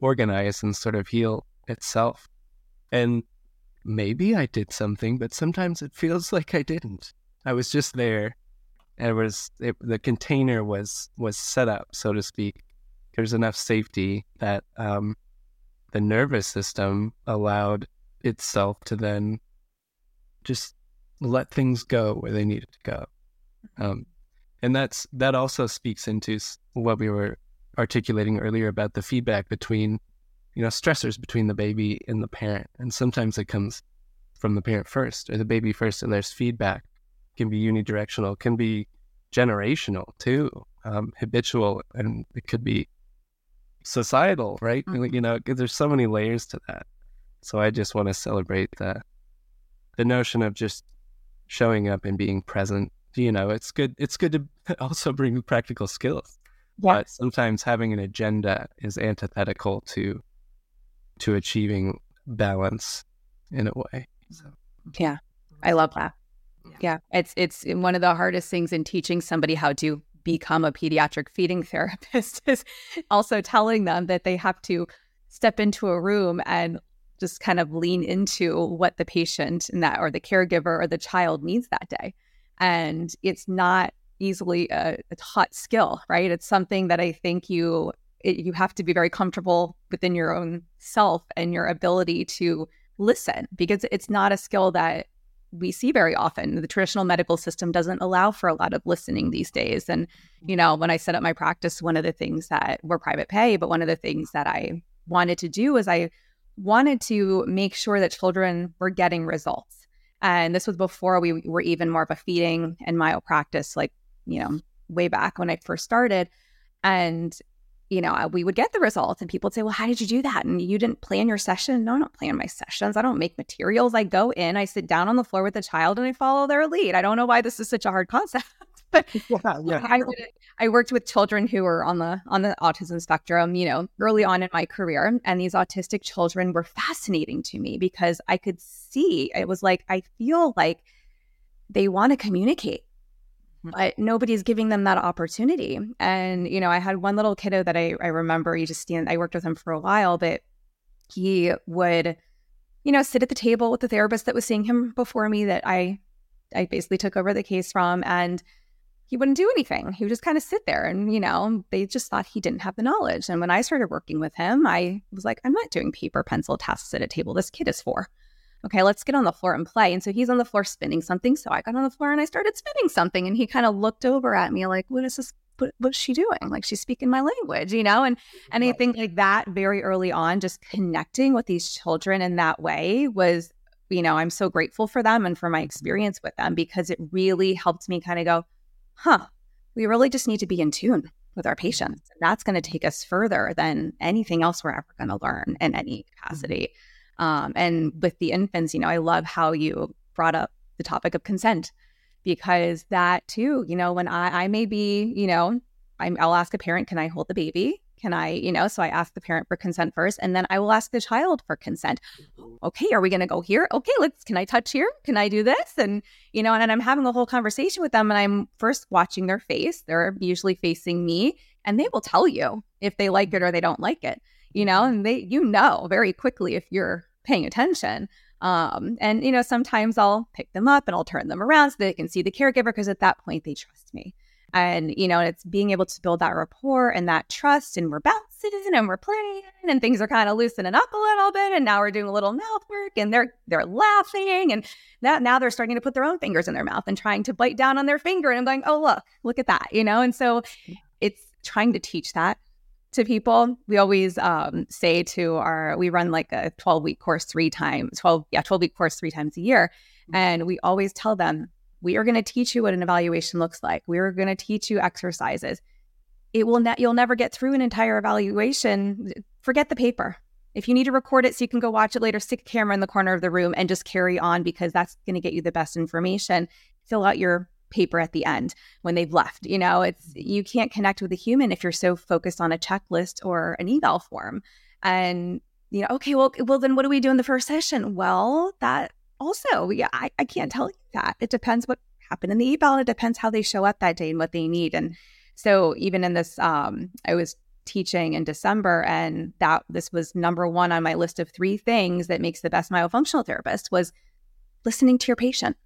C: organize and sort of heal itself. And maybe I did something, but sometimes it feels like I didn't. I was just there. And it was it, the container was was set up, so to speak. There's enough safety that um, the nervous system allowed itself to then just let things go where they needed to go. Um, and that's that also speaks into what we were articulating earlier about the feedback between you know stressors between the baby and the parent. And sometimes it comes from the parent first or the baby first and there's feedback. It can be unidirectional can be generational too um, habitual and it could be societal right? Mm-hmm. you know there's so many layers to that. So i just want to celebrate the the notion of just showing up and being present you know it's good it's good to also bring practical skills yeah. but sometimes having an agenda is antithetical to to achieving balance in a way so.
A: yeah i love that yeah. yeah it's it's one of the hardest things in teaching somebody how to become a pediatric feeding therapist is also telling them that they have to step into a room and just kind of lean into what the patient and that or the caregiver or the child needs that day and it's not easily a, a taught skill, right? It's something that I think you it, you have to be very comfortable within your own self and your ability to listen because it's not a skill that we see very often. The traditional medical system doesn't allow for a lot of listening these days. And, you know, when I set up my practice, one of the things that we're private pay, but one of the things that I wanted to do was I wanted to make sure that children were getting results. And this was before we were even more of a feeding and myo practice, like, you know, way back when I first started. And, you know, we would get the results and people would say, well, how did you do that? And you didn't plan your session? No, I don't plan my sessions. I don't make materials. I go in, I sit down on the floor with the child and I follow their lead. I don't know why this is such a hard concept. but yeah, yeah. I, I worked with children who were on the on the autism spectrum, you know, early on in my career, and these autistic children were fascinating to me because I could see it was like I feel like they want to communicate mm-hmm. but nobody's giving them that opportunity. And, you know, I had one little kiddo that I, I remember, he just stand, I worked with him for a while, but he would, you know, sit at the table with the therapist that was seeing him before me that I, I basically took over the case from. And he wouldn't do anything. He would just kind of sit there and, you know, they just thought he didn't have the knowledge. And when I started working with him, I was like, I'm not doing paper pencil tasks at a table. This kid is four. Okay, let's get on the floor and play. And so he's on the floor spinning something. So I got on the floor and I started spinning something. And he kind of looked over at me like, what is this? What, what's she doing? Like she's speaking my language, you know? And anything like that very early on, just connecting with these children in that way was, you know, I'm so grateful for them and for my experience with them because it really helped me kind of go, huh, we really just need to be in tune with our patients. And that's going to take us further than anything else we're ever going to learn in any mm-hmm. capacity. Um, and with the infants, you know, I love how you brought up the topic of consent because that too, you know, when I, I may be, you know, I'm, I'll ask a parent, can I hold the baby? Can I, you know, so I ask the parent for consent first and then I will ask the child for consent. Okay, are we going to go here? Okay, let's, can I touch here? Can I do this? And, you know, and, and I'm having a whole conversation with them and I'm first watching their face. They're usually facing me and they will tell you if they like it or they don't like it, you know, and they, you know, very quickly if you're paying attention. Um, and, you know, sometimes I'll pick them up and I'll turn them around so they can see the caregiver because at that point they trust me. And, you know, it's being able to build that rapport and that trust. And we're bouncing and we're playing and things are kind of loosening up a little bit. And now we're doing a little mouth work and they're they're laughing. And now, now they're starting to put their own fingers in their mouth and trying to bite down on their finger. And I'm going, oh, look, look at that, you know? And so it's trying to teach that to people. We always um, say to our, we run like a 12 week course three times, 12, yeah, 12 week course three times a year. Mm-hmm. And we always tell them, we are going to teach you what an evaluation looks like. We're going to teach you exercises. It will ne- you'll never get through an entire evaluation. Forget the paper. If you need to record it so you can go watch it later, stick a camera in the corner of the room and just carry on because that's going to get you the best information. Fill out your paper at the end when they've left. You know, it's you can't connect with a human if you're so focused on a checklist or an eval form. And you know, okay, well, well, then what do we do in the first session? Well, that also, yeah, I, I can't tell you that. It depends what happened in the eval. And it depends how they show up that day and what they need. And so even in this, um, I was teaching in December, and that this was number one on my list of three things that makes the best myofunctional therapist was listening to your patient.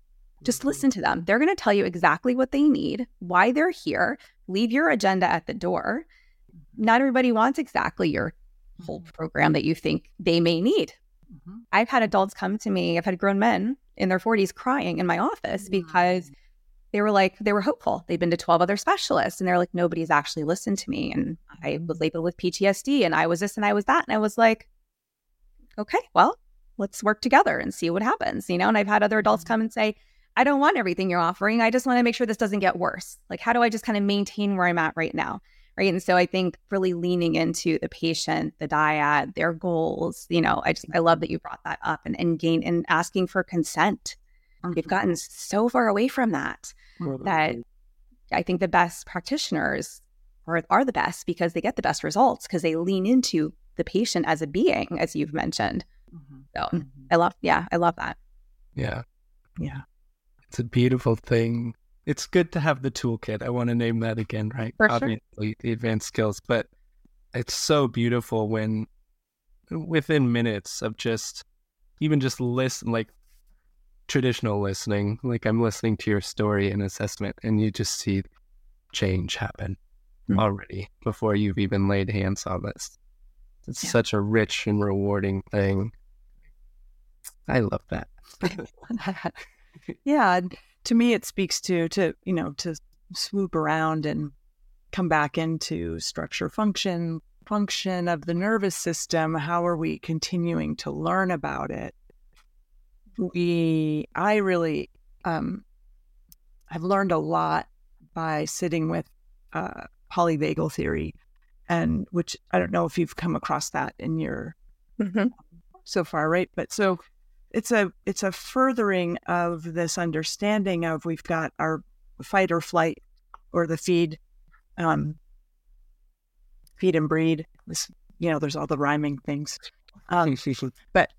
A: Just
B: Mm-hmm.
A: listen to them. They're going to tell you exactly what they need, why they're here. Leave your agenda at the door. Not everybody wants exactly your whole program that you think they may need.
B: Mhm.
A: I've had adults come to me, I've had grown men in their 40s crying in my office because they were like, they were hopeful. They'd been to 12 other specialists and they're like, nobody's actually listened to me. And I was labeled with PTSD and I was this and I was that. And I was like, okay, well, let's work together and see what happens, you know? And I've had other adults come and say, I don't want everything you're offering. I just want to make sure this doesn't get worse. Like, how do I just kind of maintain where I'm at right now? Right. And so I think really leaning into the patient, the dyad, their goals, you know, I just, I love that you brought that up and, and gain and asking for consent. We've gotten so far away from that that I think the best practitioners are, are the best because they get the best results because they lean into the patient as a being, as you've mentioned.
B: Mhm.
A: So
B: Mhm.
A: I love, yeah, I love that.
C: Yeah.
B: Yeah.
C: It's a beautiful thing. It's good to have the toolkit. I want to name that again, right?
A: For sure.
C: Obviously, the advanced skills, but it's so beautiful when within minutes of just even just listen, like traditional listening, like I'm listening to your story and assessment, and you just see change happen
B: Mhm.
C: already before you've even laid hands on this. It's
B: Yeah.
C: such a rich and rewarding thing. I love that.
B: yeah to me it speaks to to you know to swoop around and come back into structure function function of the nervous system. How are we continuing to learn about it? We i really um i've learned a lot by sitting with uh polyvagal theory and which i don't know if you've come across that in your so far, right? But so it's a it's a furthering of this understanding of we've got our fight or flight or the feed, um, feed and breed. This you know, there's all the rhyming things, um, but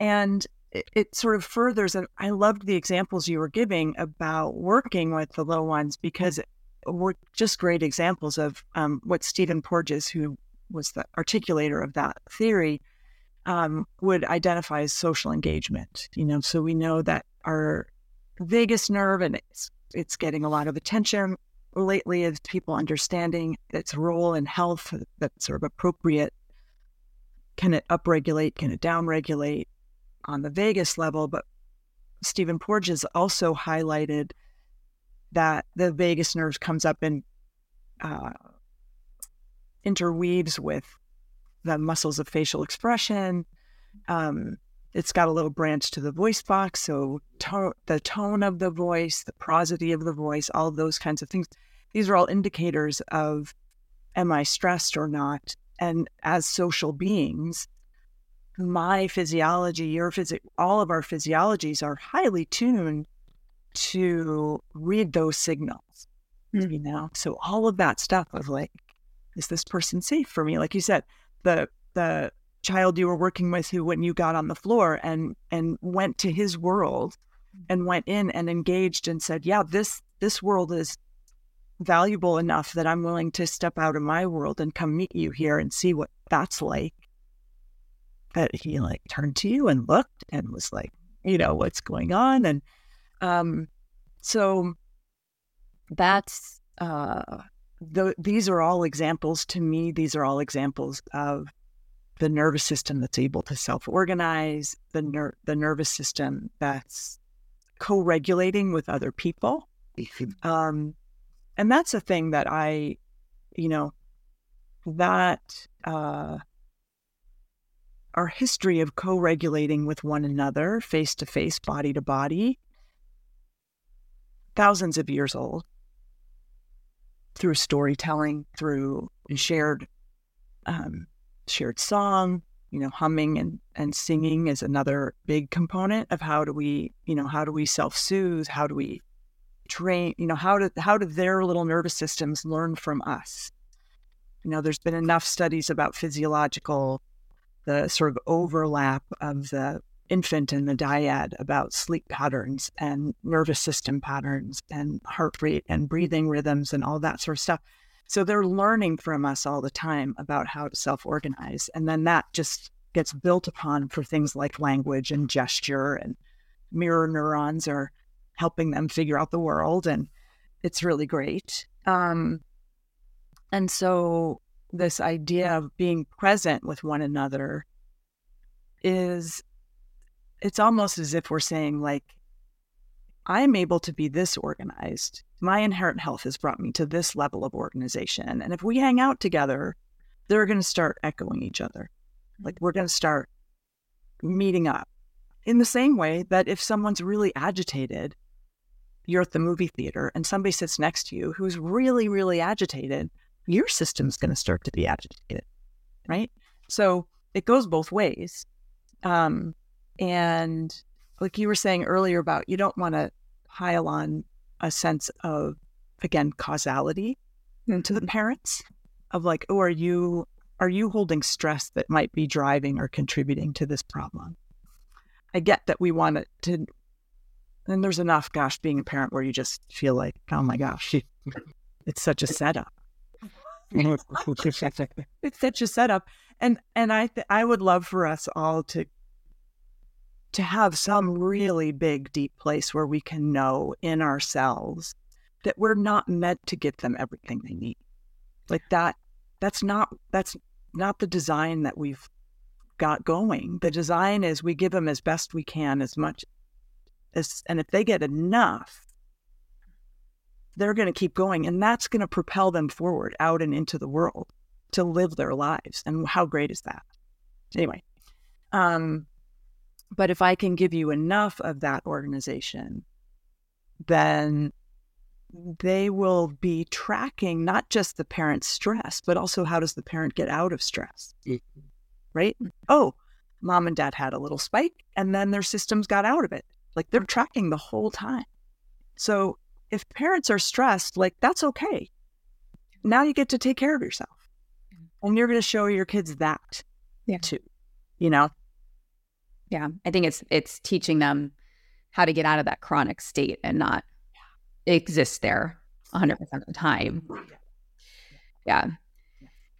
B: and it, it sort of furthers. And I loved the examples you were giving about working with the little ones because were just great examples of um, what Stephen Porges, who was the articulator of that theory, um, would identify as social engagement. You know, so we know that our vagus nerve, and it's it's getting a lot of attention lately as people understanding its role in health that's sort of appropriate. Can it upregulate? Can it downregulate on the vagus level? But Stephen Porges also highlighted that the vagus nerve comes up and uh, interweaves with the muscles of facial expression. Um, it's got a little branch to the voice box, so to- the tone of the voice, the prosody of the voice, all those kinds of things. These are all indicators of am I stressed or not? And as social beings, my physiology, your physi- all of our physiologies are highly tuned to read those signals.
A: Mm.
B: You know, so all of that stuff of like, is this person safe for me? Like you said, the the child you were working with who when you got on the floor and and went to his world and went in and engaged and said, Yeah, this this world is valuable enough that I'm willing to step out of my world and come meet you here and see what that's like. That he like turned to you and looked and was like, you know, what's going on? And um so that's uh th- these are all examples to me these are all examples of the nervous system that's able to self-organize the ner- the nervous system that's co-regulating with other people. Um and that's a thing that i you know that uh our history of co-regulating with one another face to face body to body thousands of years old through storytelling, through shared um, shared song. You know, humming and, and singing is another big component of how do we, you know, how do we self soothe? How do we train? You know, how do how do their little nervous systems learn from us? You know, there's been enough studies about physiological, the sort of overlap of the infant and the dyad about sleep patterns and nervous system patterns and heart rate and breathing rhythms and all that sort of stuff. So they're learning from us all the time about how to self organize. And then that just gets built upon for things like language and gesture and mirror neurons are helping them figure out the world. And it's really great. Um, and so this idea of being present with one another is it's almost as if we're saying like i'm able to be this organized. My inherent health has brought me to this level of organization. And if we hang out together they're going to start echoing each other. Like we're going to start meeting up. In the same way that if someone's really agitated you're at the movie theater and somebody sits next to you who's really really agitated your system's going to start to be agitated right? So it goes both ways. Um, and like you were saying earlier about you don't want to pile on a sense of, again, causality to the mm-hmm. parents of like, oh, are you are you holding stress that might be driving or contributing to this problem? I get that we want it to, and there's enough, gosh, being a parent where you just feel like, oh my gosh, it's such a setup. it's such a setup, and and I th- I would love for us all to to have some really big, deep place where we can know in ourselves that we're not meant to give them everything they need. Like that, that's not, that's not the design that we've got going. The design is we give them as best we can, as much as, and if they get enough, they're going to keep going. And that's going to propel them forward out and into the world to live their lives. And how great is that? Anyway, um, but if I can give you enough of that organization, then they will be tracking not just the parent's stress, but also how does the parent get out of stress? Mm-hmm. Right? Oh, mom and dad had a little spike and then their systems got out of it. Like they're tracking the whole time. So if parents are stressed, like that's okay. Now you get to take care of yourself. And you're going to show your kids that yeah. too. You know,
D: yeah, I think it's it's teaching them how to get out of that chronic state and not exist there 100% of the time. Yeah.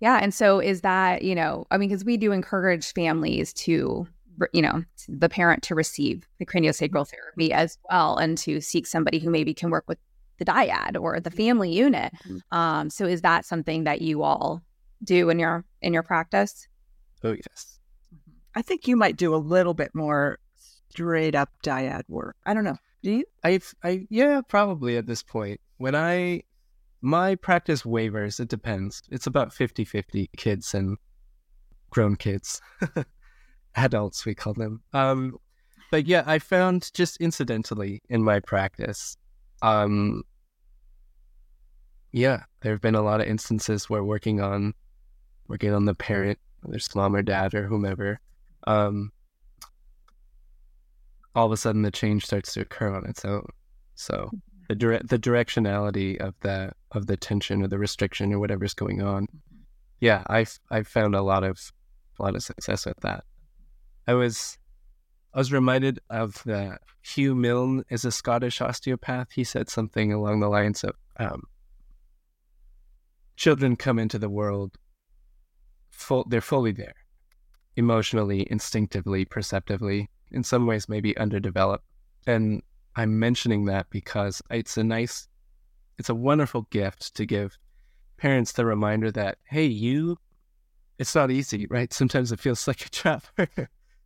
D: Yeah, and so is that, you know, I mean cuz we do encourage families to you know, the parent to receive the craniosacral therapy as well and to seek somebody who maybe can work with the dyad or the family unit. Mm-hmm. Um, so is that something that you all do in your in your practice?
C: Oh yes.
B: I think you might do a little bit more straight up dyad work. I don't know. Do you?
C: I've, I, yeah, probably at this point. When I, my practice wavers, it depends. It's about 50 50 kids and grown kids, adults, we call them. Um, but yeah, I found just incidentally in my practice, um, yeah, there have been a lot of instances where working on, working on the parent, whether it's mom or dad or whomever, um, all of a sudden the change starts to occur on its own. So the direct the directionality of the of the tension or the restriction or whatever's going on, yeah, I've I've found a lot of a lot of success with that. I was I was reminded of the Hugh Milne is a Scottish osteopath. He said something along the lines of um, children come into the world full they're fully there emotionally, instinctively, perceptively, in some ways maybe underdeveloped. And I'm mentioning that because it's a nice, it's a wonderful gift to give parents the reminder that, hey, you, it's not easy, right? Sometimes it feels like a trap.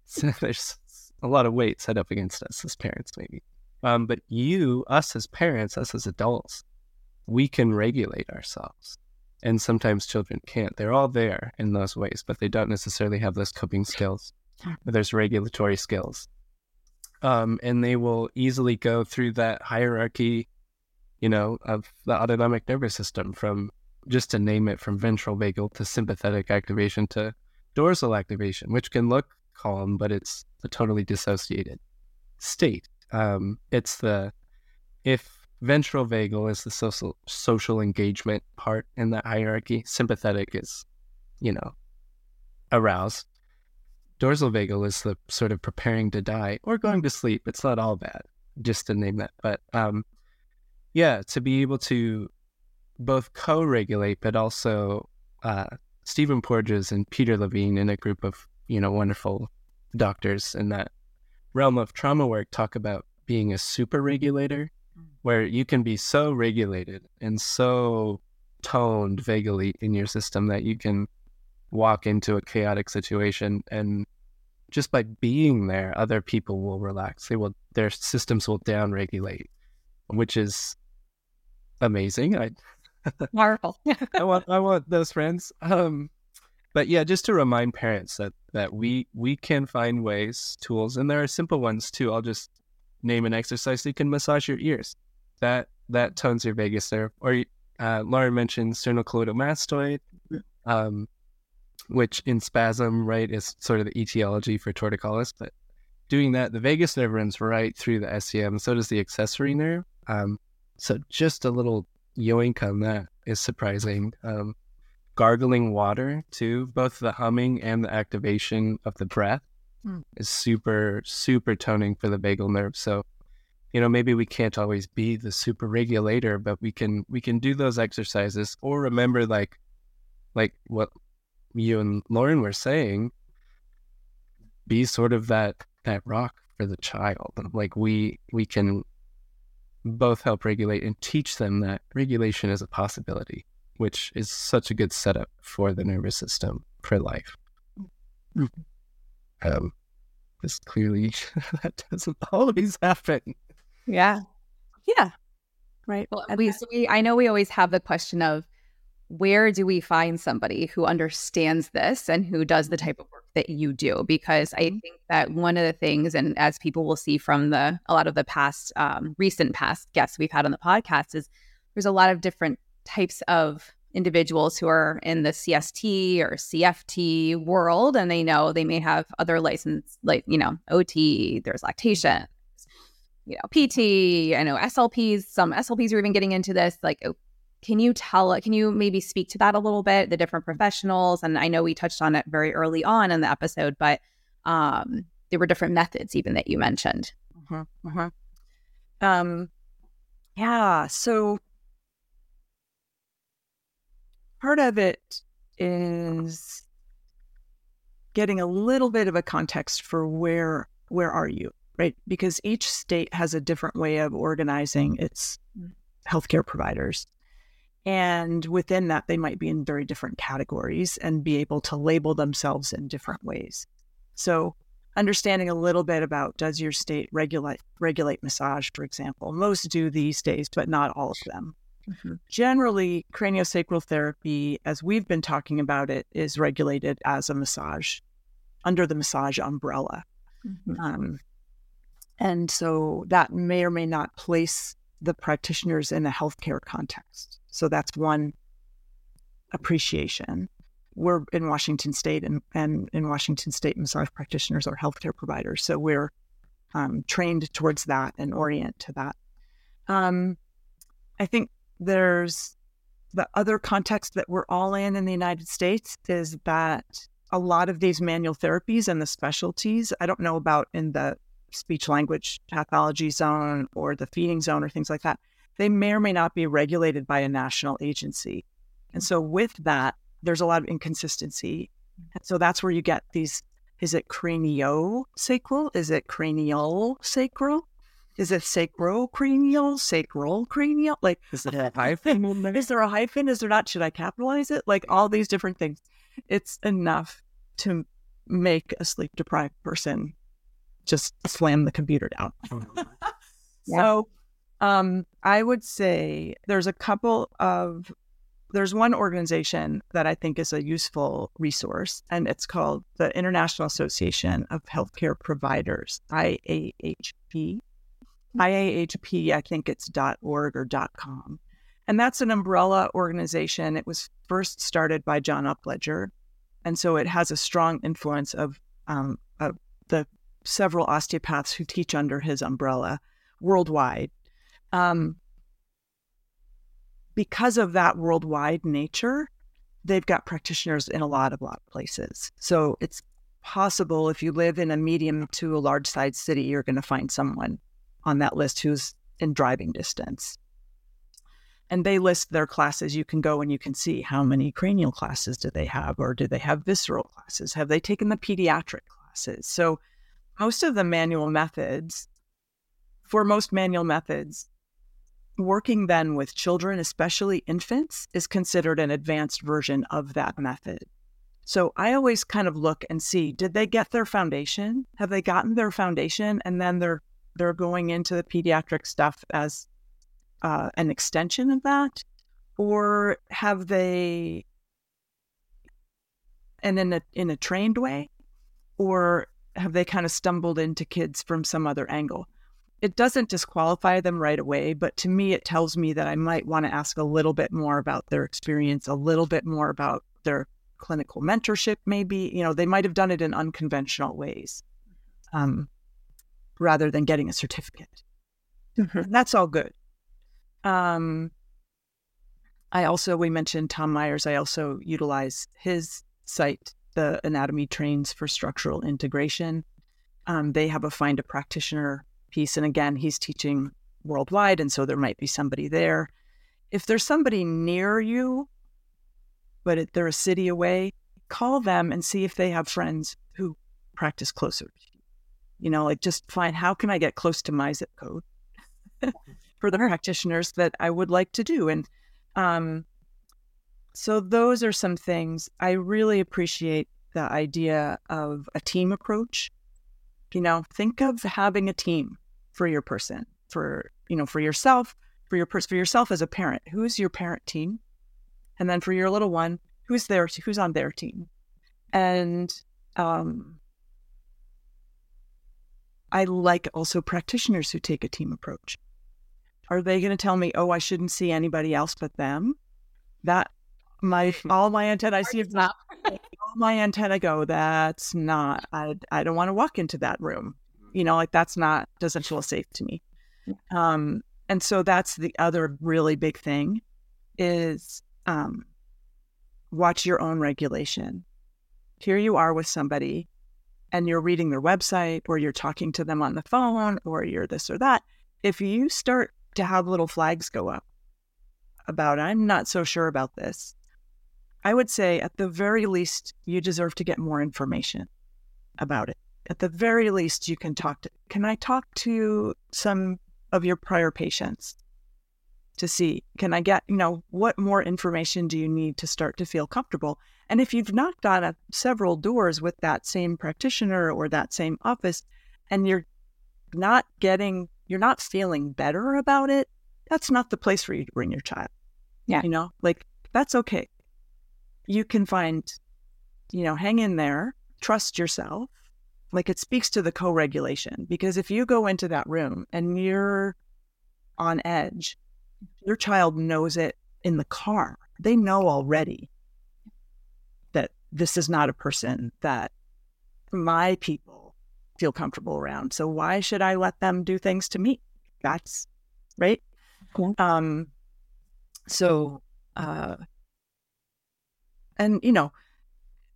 C: so there's a lot of weight set up against us as parents, maybe. Um, but you, us as parents, us as adults, we can regulate ourselves and sometimes children can't. They're all there in those ways, but they don't necessarily have those coping skills. There's regulatory skills, um, and they will easily go through that hierarchy, you know, of the autonomic nervous system from just to name it, from ventral vagal to sympathetic activation to dorsal activation, which can look calm, but it's a totally dissociated state. Um, it's the if Ventral vagal is the social social engagement part in that hierarchy. Sympathetic is, you know, aroused. dorsal vagal is the sort of preparing to die or going to sleep. It's not all bad, just to name that. But um, yeah, to be able to both co-regulate, but also uh, Stephen Porges and Peter Levine in a group of you know wonderful doctors in that realm of trauma work talk about being a super regulator. Where you can be so regulated and so toned vagally in your system that you can walk into a chaotic situation and just by being there, other people will relax. They will their systems will downregulate, which is amazing. I
D: Marvel.
C: I want I want those friends. Um, but yeah, just to remind parents that that we we can find ways, tools, and there are simple ones too. I'll just name an exercise so you can massage your ears. That that tones your vagus nerve. Or uh, Lauren mentioned sternocleidomastoid, um, which in spasm, right, is sort of the etiology for torticollis. But doing that, the vagus nerve runs right through the SCM. So does the accessory nerve. Um, so just a little yoink on that is surprising. Um, gargling water too, both the humming and the activation of the breath mm. is super, super toning for the vagal nerve. So, you know, maybe we can't always be the super regulator, but we can we can do those exercises or remember like like what you and Lauren were saying, be sort of that that rock for the child. Like we we can both help regulate and teach them that regulation is a possibility, which is such a good setup for the nervous system for life. Mm-hmm. Um, this clearly that doesn't always happen.
D: Yeah.
B: Yeah.
D: Right. Well, we, so we, I know we always have the question of where do we find somebody who understands this and who does the type of work that you do because i mm-hmm. think that one of the things and as people will see from the a lot of the past um, recent past guests we've had on the podcast is there's a lot of different types of individuals who are in the cst or cft world and they know they may have other license like you know ot there's lactation you know pt i know slps some slps are even getting into this like can you tell, can you maybe speak to that a little bit, the different professionals? And I know we touched on it very early on in the episode, but um, there were different methods even that you mentioned.
B: Uh-huh, uh-huh. Um, yeah. So part of it is getting a little bit of a context for where where are you right because each state has a different way of organizing its healthcare providers and within that, they might be in very different categories and be able to label themselves in different ways. So, understanding a little bit about does your state regulate regulate massage, for example? Most do these days, but not all of them. Mm-hmm. Generally, craniosacral therapy, as we've been talking about it, is regulated as a massage under the massage umbrella. Mm-hmm. Um, and so that may or may not place the practitioners in a healthcare context. So that's one appreciation. We're in Washington State, and, and in Washington State, massage practitioners are healthcare providers. So we're um, trained towards that and orient to that. Um, I think there's the other context that we're all in in the United States is that a lot of these manual therapies and the specialties, I don't know about in the speech language pathology zone or the feeding zone or things like that, they may or may not be regulated by a national agency. And so with that, there's a lot of inconsistency. And so that's where you get these is it cranio sacral? Is it cranial sacral? Is it sacrocranial? Sacral cranial? Like
C: is it a hyphen?
B: is there a hyphen? Is there not? Should I capitalize it? Like all these different things. It's enough to make a sleep deprived person just slam the computer down. yeah. So um, I would say there's a couple of there's one organization that I think is a useful resource, and it's called the International Association of Healthcare Providers, IAHP. IAHP, I think it's .org or .com. And that's an umbrella organization. It was first started by John Upledger. And so it has a strong influence of, um, of the several osteopaths who teach under his umbrella worldwide. Um, because of that worldwide nature, they've got practitioners in a lot of lot of places. So it's possible if you live in a medium to a large size city, you're going to find someone on that list who's in driving distance. And they list their classes. You can go and you can see how many cranial classes do they have, or do they have visceral classes? Have they taken the pediatric classes? So, most of the manual methods, for most manual methods, working then with children, especially infants, is considered an advanced version of that method. So I always kind of look and see did they get their foundation? Have they gotten their foundation and then they're they're going into the pediatric stuff as uh, an extension of that, or have they and in a in a trained way, or have they kind of stumbled into kids from some other angle? It doesn't disqualify them right away, but to me, it tells me that I might want to ask a little bit more about their experience, a little bit more about their clinical mentorship, maybe. You know, they might have done it in unconventional ways um, rather than getting a certificate. Mm-hmm. That's all good. Um, I also, we mentioned Tom Myers. I also utilize his site, the Anatomy Trains for Structural Integration. Um, they have a find a practitioner piece. And again, he's teaching worldwide. And so there might be somebody there. If there's somebody near you but they're a city away, call them and see if they have friends who practice closer. You know, like just find how can I get close to my zip code for the practitioners that I would like to do. And um, so those are some things I really appreciate the idea of a team approach. You know, think of having a team for your person, for you know, for yourself, for your person, for yourself as a parent. Who's your parent team? and then for your little one, who's there, who's on their team, and um, I like also practitioners who take a team approach. Are they going to tell me, "Oh, I shouldn't see anybody else but them"? That my all my antenna, I see if not all my antenna go. That's not. I I don't want to walk into that room. You know, like that's not doesn't feel safe to me. Um, and so that's the other really big thing is um, watch your own regulation. Here you are with somebody and you're reading their website or you're talking to them on the phone or you're this or that. If you start to have little flags go up about, I'm not so sure about this, I would say at the very least, you deserve to get more information about it. At the very least, you can talk to, can I talk to some of your prior patients? to see can I get, you know, what more information do you need to start to feel comfortable? And if you've knocked on a, several doors with that same practitioner or that same office and you're not getting, you're not feeling better about it, that's not the place for you to bring your child.
D: Yeah.
B: You know, like that's okay. You can find, you know, hang in there, trust yourself. Like it speaks to the co regulation because if you go into that room and you're on edge your child knows it in the car. They know already this is not a person that my people feel comfortable around. So why should I let them do things to me? That's right.
D: Yeah.
B: Um so uh and you know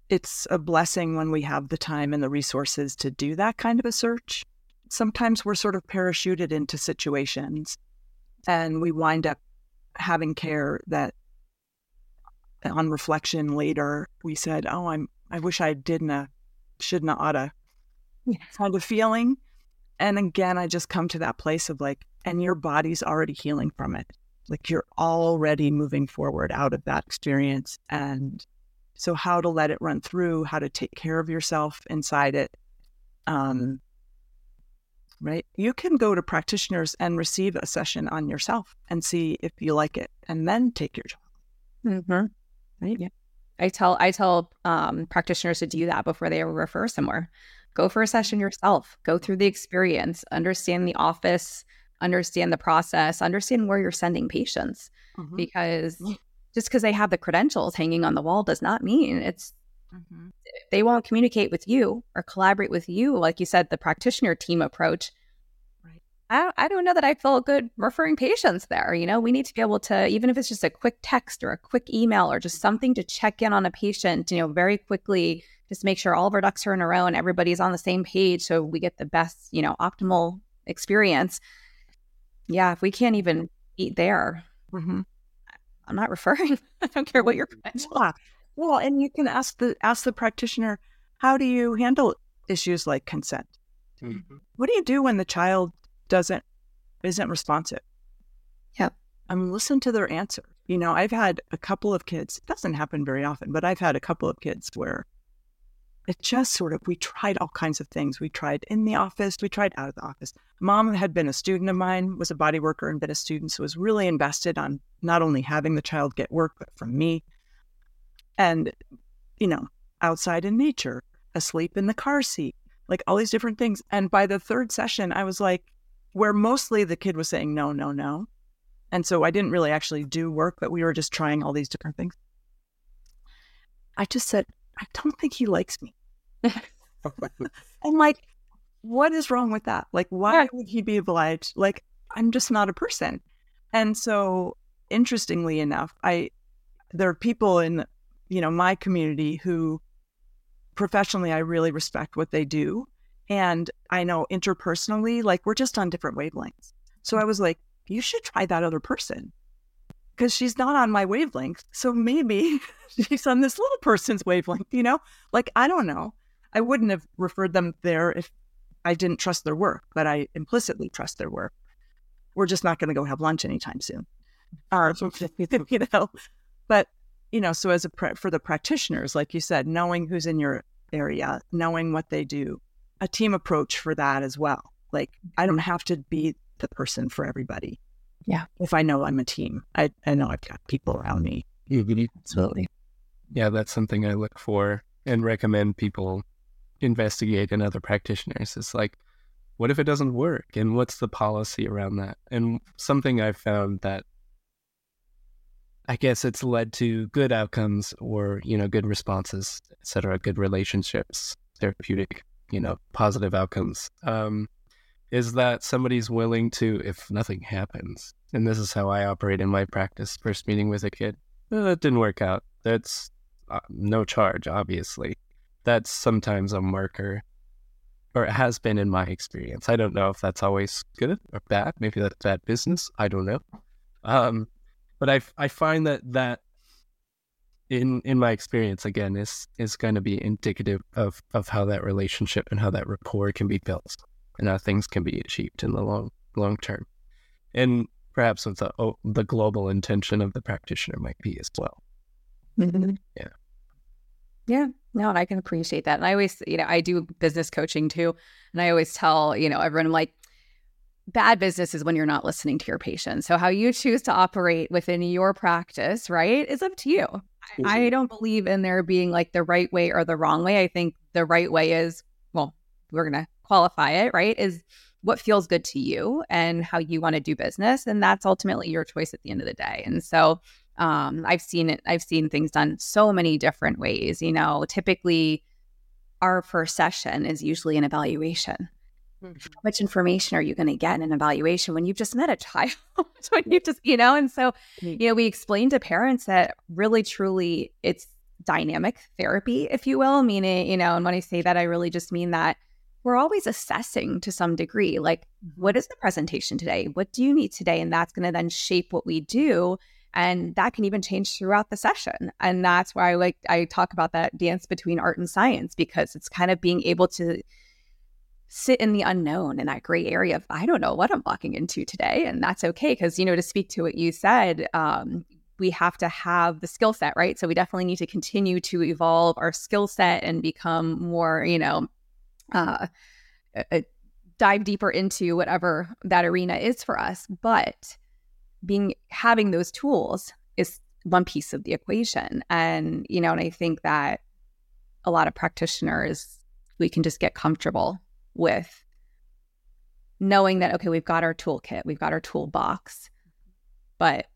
B: it's a blessing when we have the time and the resources to do that kind of a search. Sometimes we're sort of parachuted into situations and we wind up having care that on reflection later we said oh i'm i wish i didn't shouldn't oughta kind of feeling and again i just come to that place of like and your body's already healing from it like you're already moving forward out of that experience and so how to let it run through how to take care of yourself inside it um right? You can go to practitioners and receive a session on yourself and see if you like it, and then take your child.
D: Mm-hmm. Right? Yeah. I tell I tell um, practitioners to do that before they refer somewhere. Go for a session yourself. Go through the experience. Understand the office. Understand the process. Understand where you're sending patients. Mm-hmm. Because just because they have the credentials hanging on the wall does not mean it's Mm-hmm. They won't communicate with you or collaborate with you, like you said, the practitioner team approach. Right. I, I don't know that I feel good referring patients there. You know, we need to be able to, even if it's just a quick text or a quick email or just something to check in on a patient, you know, very quickly
A: just make sure all of our ducks are in a row and everybody's on the same page so we get the best, you know, optimal experience. Yeah, if we can't even eat there, mm-hmm. I'm not referring. I don't care what you're.
B: Yeah. Well, and you can ask the ask the practitioner, how do you handle issues like consent? Mm-hmm. What do you do when the child doesn't isn't responsive?
A: Yeah.
B: I mean, listen to their answer. You know, I've had a couple of kids, it doesn't happen very often, but I've had a couple of kids where it just sort of, we tried all kinds of things. We tried in the office, we tried out of the office. Mom had been a student of mine, was a body worker and been a student, so was really invested on not only having the child get work, but from me. And, you know, outside in nature, asleep in the car seat, like all these different things. And by the third session, I was like, where mostly the kid was saying no, no, no. And so I didn't really actually do work, but we were just trying all these different things. I just said, I don't think he likes me. I'm like, what is wrong with that? Like, why would he be obliged? Like, I'm just not a person. And so, interestingly enough, I there are people in you know my community who professionally I really respect what they do, and I know interpersonally, like we're just on different wavelengths. So I was like, you should try that other person because she's not on my wavelength. So maybe she's on this little person's wavelength, you know? Like, I don't know. I wouldn't have referred them there if I didn't trust their work, but I implicitly trust their work. We're just not going to go have lunch anytime soon. Uh, you know, but you know, so as a pra- for the practitioners, like you said, knowing who's in your area, knowing what they do, a team approach for that as well. Like I don't have to be the person for everybody.
A: Yeah.
B: If I know I'm a team, I, I know I've got people around me.
C: Absolutely. Yeah, that's something I look for and recommend people investigate in other practitioners. It's like, what if it doesn't work? And what's the policy around that? And something I've found that I guess it's led to good outcomes or, you know, good responses, et cetera, good relationships, therapeutic, you know, positive outcomes. Um, is that somebody's willing to, if nothing happens, and this is how I operate in my practice, first meeting with a kid, oh, it didn't work out. That's uh, no charge, obviously. That's sometimes a marker, or it has been in my experience. I don't know if that's always good or bad. Maybe that's bad business. I don't know. Um, but I, I find that that in in my experience again is is going to be indicative of of how that relationship and how that rapport can be built and how things can be achieved in the long long term. And perhaps what the oh, the global intention of the practitioner might be as well.
A: Mm-hmm.
C: yeah.
A: Yeah. No and i can appreciate that. And i always you know i do business coaching too and i always tell you know everyone i'm like bad business is when you're not listening to your patients. So how you choose to operate within your practice, right, is up to you. Mm-hmm. I don't believe in there being like the right way or the wrong way. I think the right way is, well, we're going to qualify it, right? Is what feels good to you and how you want to do business. And that's ultimately your choice at the end of the day. And so um, I've seen it, I've seen things done so many different ways. You know, typically our first session is usually an evaluation Mm-hmm. How much information are you going to get in an evaluation when you've just met a child? when you just, you know, and so, you know, we explain to parents that really, truly, it's dynamic therapy, if you will, meaning, you know, and when I say that, I really just mean that we're always assessing to some degree, like, mm-hmm. what is the presentation today? What do you need today? And that's going to then shape what we do. And that can even change throughout the session. And that's why I like, I talk about that dance between art and science because it's kind of being able to sit in the unknown in that gray area of I don't know what I'm walking into today, and that's okay because you know to speak to what you said, um, we have to have the skill set, right? So we definitely need to continue to evolve our skill set and become more, you know, uh, dive deeper into whatever that arena is for us. But being having those tools is one piece of the equation, and you know, and I think that a lot of practitioners we can just get comfortable with knowing that okay we've got our toolkit we've got our toolbox. But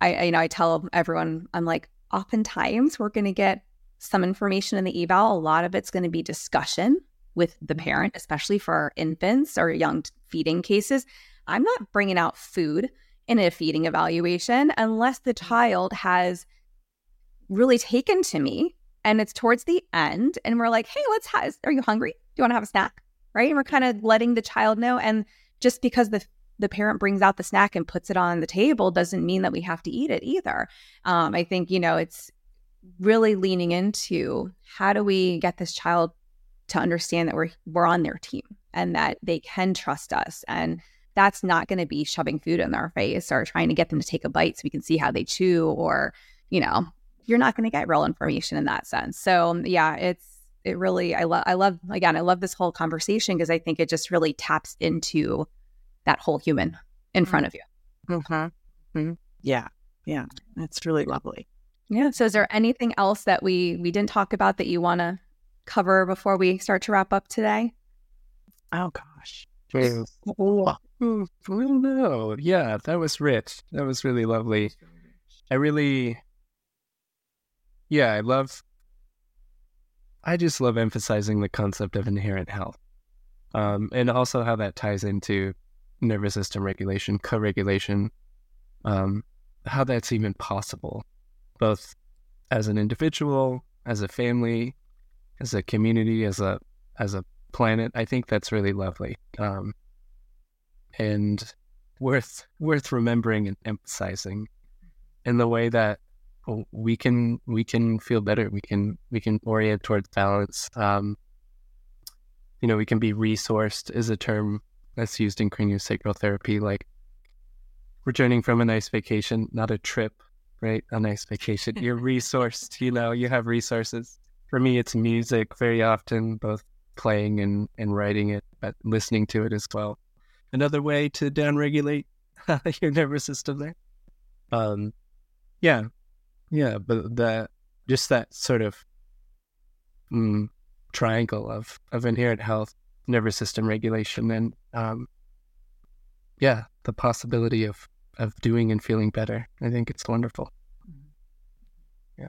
A: I, I you know i tell everyone i'm like oftentimes we're going to get some information in the eval. A lot of it's going to be discussion with the mm-hmm. parent especially for infants or young feeding cases. I'm not bringing out food in a feeding evaluation unless the mm-hmm. child has really taken to me and it's towards the end, and we're like, hey, let's have, are you hungry? Do you want to have a snack? Right. And we're kind of letting the child know. And just because the the parent brings out the snack and puts it on the table doesn't mean that we have to eat it either. Um, I think, you know, it's really leaning into how do we get this child to understand that we're we're on their team and that they can trust us and that's not going to be shoving food in their face or trying to get them to take a bite so we can see how they chew or you know you're not going to get real information in that sense so yeah it's it really i love i love again i love this whole conversation because i think it just really taps into that whole human in
B: Mm.
A: front of you
B: Mm-hmm. Mhm. Yeah. Yeah. It's really lovely.
A: yeah so is there anything else that we we didn't talk about that you want to cover before we start to wrap up today
B: Oh, gosh.
C: Oh, no. Yeah, that was rich. That was really lovely. I really, yeah, I love, I just love emphasizing the concept of inherent health. Um, and also how that ties into nervous system regulation, co regulation, um, how that's even possible, both as an individual, as a family, as a community, as a, as a planet. I think that's really lovely. Um, and worth worth remembering and emphasizing in the way that we can we can feel better. We can we can orient towards balance. Um you know we can be resourced is a term that's used in craniosacral therapy like returning from a nice vacation not a trip right? A nice vacation. You're resourced you know you have resources. For me it's music very often both playing and and writing it but listening to it as well. Another way to downregulate your nervous system there. Um, yeah, yeah, but that just that sort of mm, triangle of of inherent health, nervous system regulation, and um, yeah, the possibility of of doing and feeling better. I think it's wonderful. Yeah.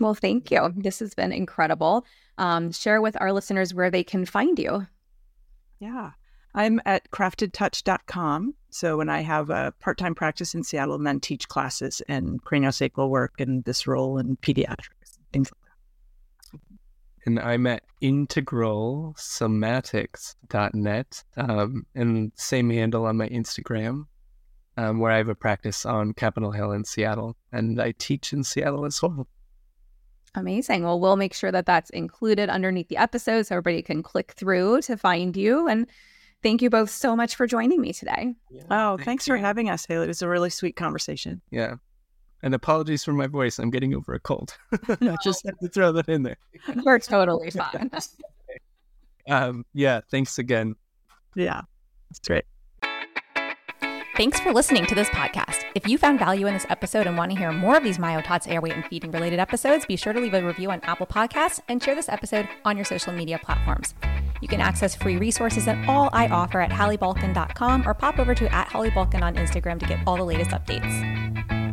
A: Well, thank you. This has been incredible. Um, share with our listeners where they can find you.
B: Yeah. I'm at craftedtouch.com. So when I have a part time practice in Seattle and then teach classes and craniosacral work and visceral and pediatrics, things like that.
C: and I'm at integralsomatics.net, um, and same handle on my Instagram, um, where I have a practice on Capitol Hill in Seattle, and I teach in Seattle as well.
A: Amazing. Well, we'll make sure that that's included underneath the episode so everybody can click through to find you. And thank you both so much for joining me today.
B: that. Oh, thanks for having us, Hallie. It was a really sweet conversation.
C: Yeah. And apologies for my voice. I'm getting over a cold. I just had to throw that in there.
A: We're totally fine.
C: Um, yeah. Thanks again.
B: Yeah. That's great.
E: Thanks for listening to this podcast. If you found value in this episode and want to hear more of these MyoTots airway and feeding related episodes, be sure to leave a review on Apple Podcasts and share this episode on your social media platforms. You can access free resources and all I offer at halliebulkin.com or pop over to at Hallie Bulkin on Instagram to get all the latest updates.